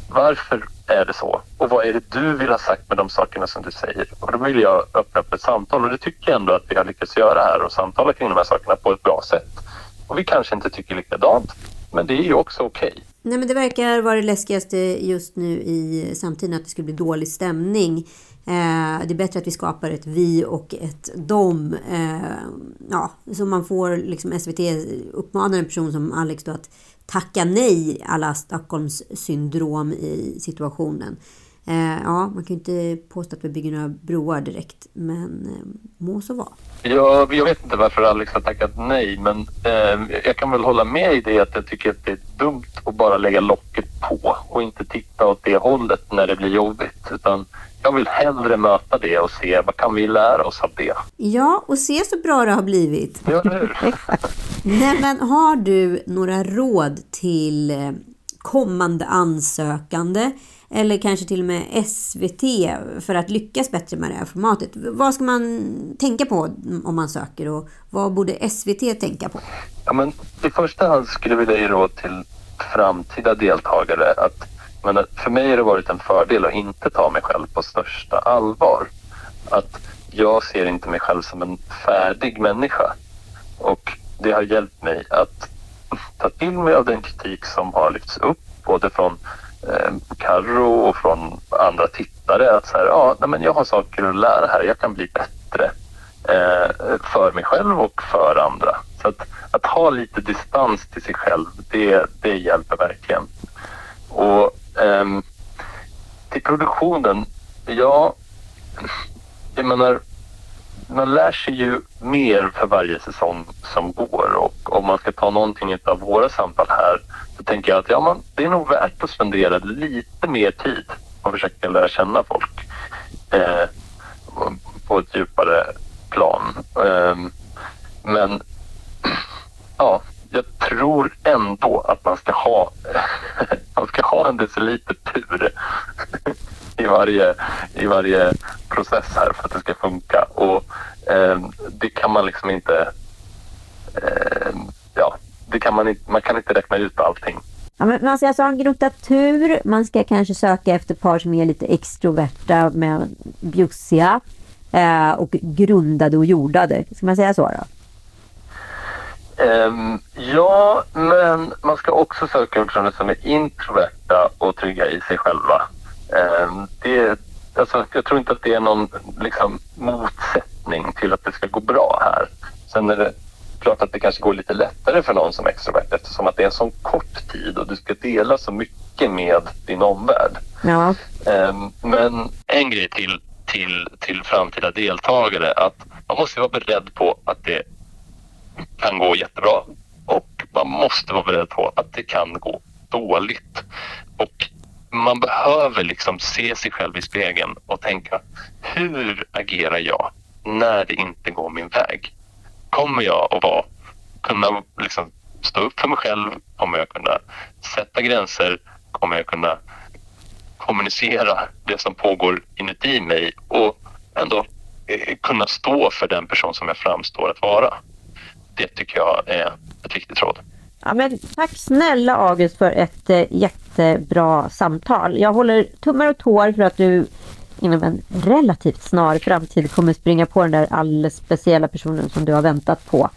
Varför är det så? Och vad är det du vill ha sagt med de sakerna som du säger? Och då vill jag öppna upp ett samtal och det tycker jag ändå att vi har lyckats göra här och samtala kring de här sakerna på ett bra sätt. Och vi kanske inte tycker likadant, men det är ju också okej. Okay. Nej, men det verkar vara det läskigaste just nu i samtiden att det skulle bli dålig stämning Eh, det är bättre att vi skapar ett vi och ett dom. Eh, ja, så man får liksom SVT uppmanar en person som Alex då att tacka nej alla Stockholms syndrom i situationen. Eh, ja, man kan ju inte påstå att vi bygger några broar direkt, men eh, må så vara. Ja, jag vet inte varför Alex har tackat nej, men eh, jag kan väl hålla med i det att jag tycker att det är dumt att bara lägga locket på och inte titta åt det hållet när det blir jobbigt, utan jag vill hellre möta det och se vad kan vi lära oss av det. Ja, och se så bra det har blivit. Ja, hur? <laughs> Nej, men har du några råd till eh, kommande ansökande eller kanske till och med SVT för att lyckas bättre med det här formatet. Vad ska man tänka på om man söker och vad borde SVT tänka på? Ja, men I första hand skulle jag vilja ge råd till framtida deltagare att men för mig har det varit en fördel att inte ta mig själv på största allvar. Att jag ser inte mig själv som en färdig människa. Och det har hjälpt mig att ta till mig av den kritik som har lyfts upp både från eh, Carro och från andra tittare. Att så här, ja, nej, men jag har saker att lära här, jag kan bli bättre eh, för mig själv och för andra. Så att, att ha lite distans till sig själv, det, det hjälper verkligen. Och eh, till produktionen, ja, jag menar, man lär sig ju mer för varje säsong som går och om man ska ta någonting av våra samtal här så tänker jag att ja, man, det är nog värt att spendera lite mer tid och försöka lära känna folk eh, på ett djupare plan. Eh, men <clears throat> ja, jag tror ändå att man ska ha, <laughs> man ska ha en deciliter tur i varje, i varje process här för att det ska funka. Och eh, det kan man liksom inte... Eh, ja, det kan man, inte, man kan inte räkna ut allting. Ja, men man ska alltså ha en gnutta tur. Man ska kanske söka efter par som är lite extroverta med bjussiga eh, och grundade och jordade. Ska man säga så då? Um, ja, men man ska också söka personer som är introverta och trygga i sig själva. Um, det, alltså, jag tror inte att det är någon liksom, motsättning till att det ska gå bra här. Sen är det klart att det kanske går lite lättare för någon som är extrovert eftersom att det är en sån kort tid och du ska dela så mycket med din omvärld. Ja. Um, men en grej till, till, till framtida deltagare att man måste vara beredd på att det kan gå jättebra och man måste vara beredd på att det kan gå dåligt. Och man behöver liksom se sig själv i spegeln och tänka hur agerar jag när det inte går min väg? Kommer jag att vara, kunna liksom stå upp för mig själv? Kommer jag kunna sätta gränser? Kommer jag kunna kommunicera det som pågår inuti mig och ändå eh, kunna stå för den person som jag framstår att vara? Det tycker jag är ett viktigt råd. Ja, men tack snälla August för ett eh, jättebra samtal. Jag håller tummar och tår för att du inom en relativt snar framtid kommer springa på den där alldeles speciella personen som du har väntat på.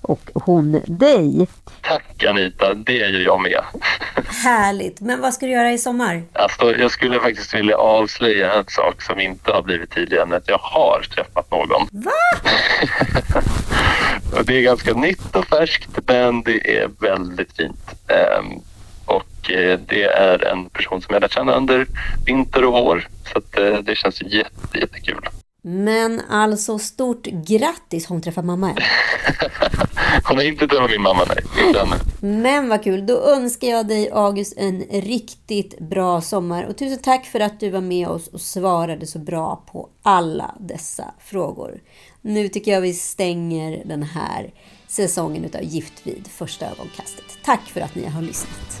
Och hon dig. Tack Anita, det gör jag med. Härligt. Men vad ska du göra i sommar? Alltså, jag skulle faktiskt vilja avslöja en sak som inte har blivit tydlig än. Att jag har träffat någon. Va? <laughs> det är ganska nytt och färskt men det är väldigt fint. Um, och uh, det är en person som jag lärt känna under vinter och vår. Så uh, det känns jätte, jättekul. Men alltså stort grattis, hon träffar mamma än. <laughs> hon har inte träffat min mamma, nej. Inte Men vad kul. Då önskar jag dig, August, en riktigt bra sommar. Och tusen tack för att du var med oss och svarade så bra på alla dessa frågor. Nu tycker jag vi stänger den här säsongen av Gift vid första ögonkastet. Tack för att ni har lyssnat.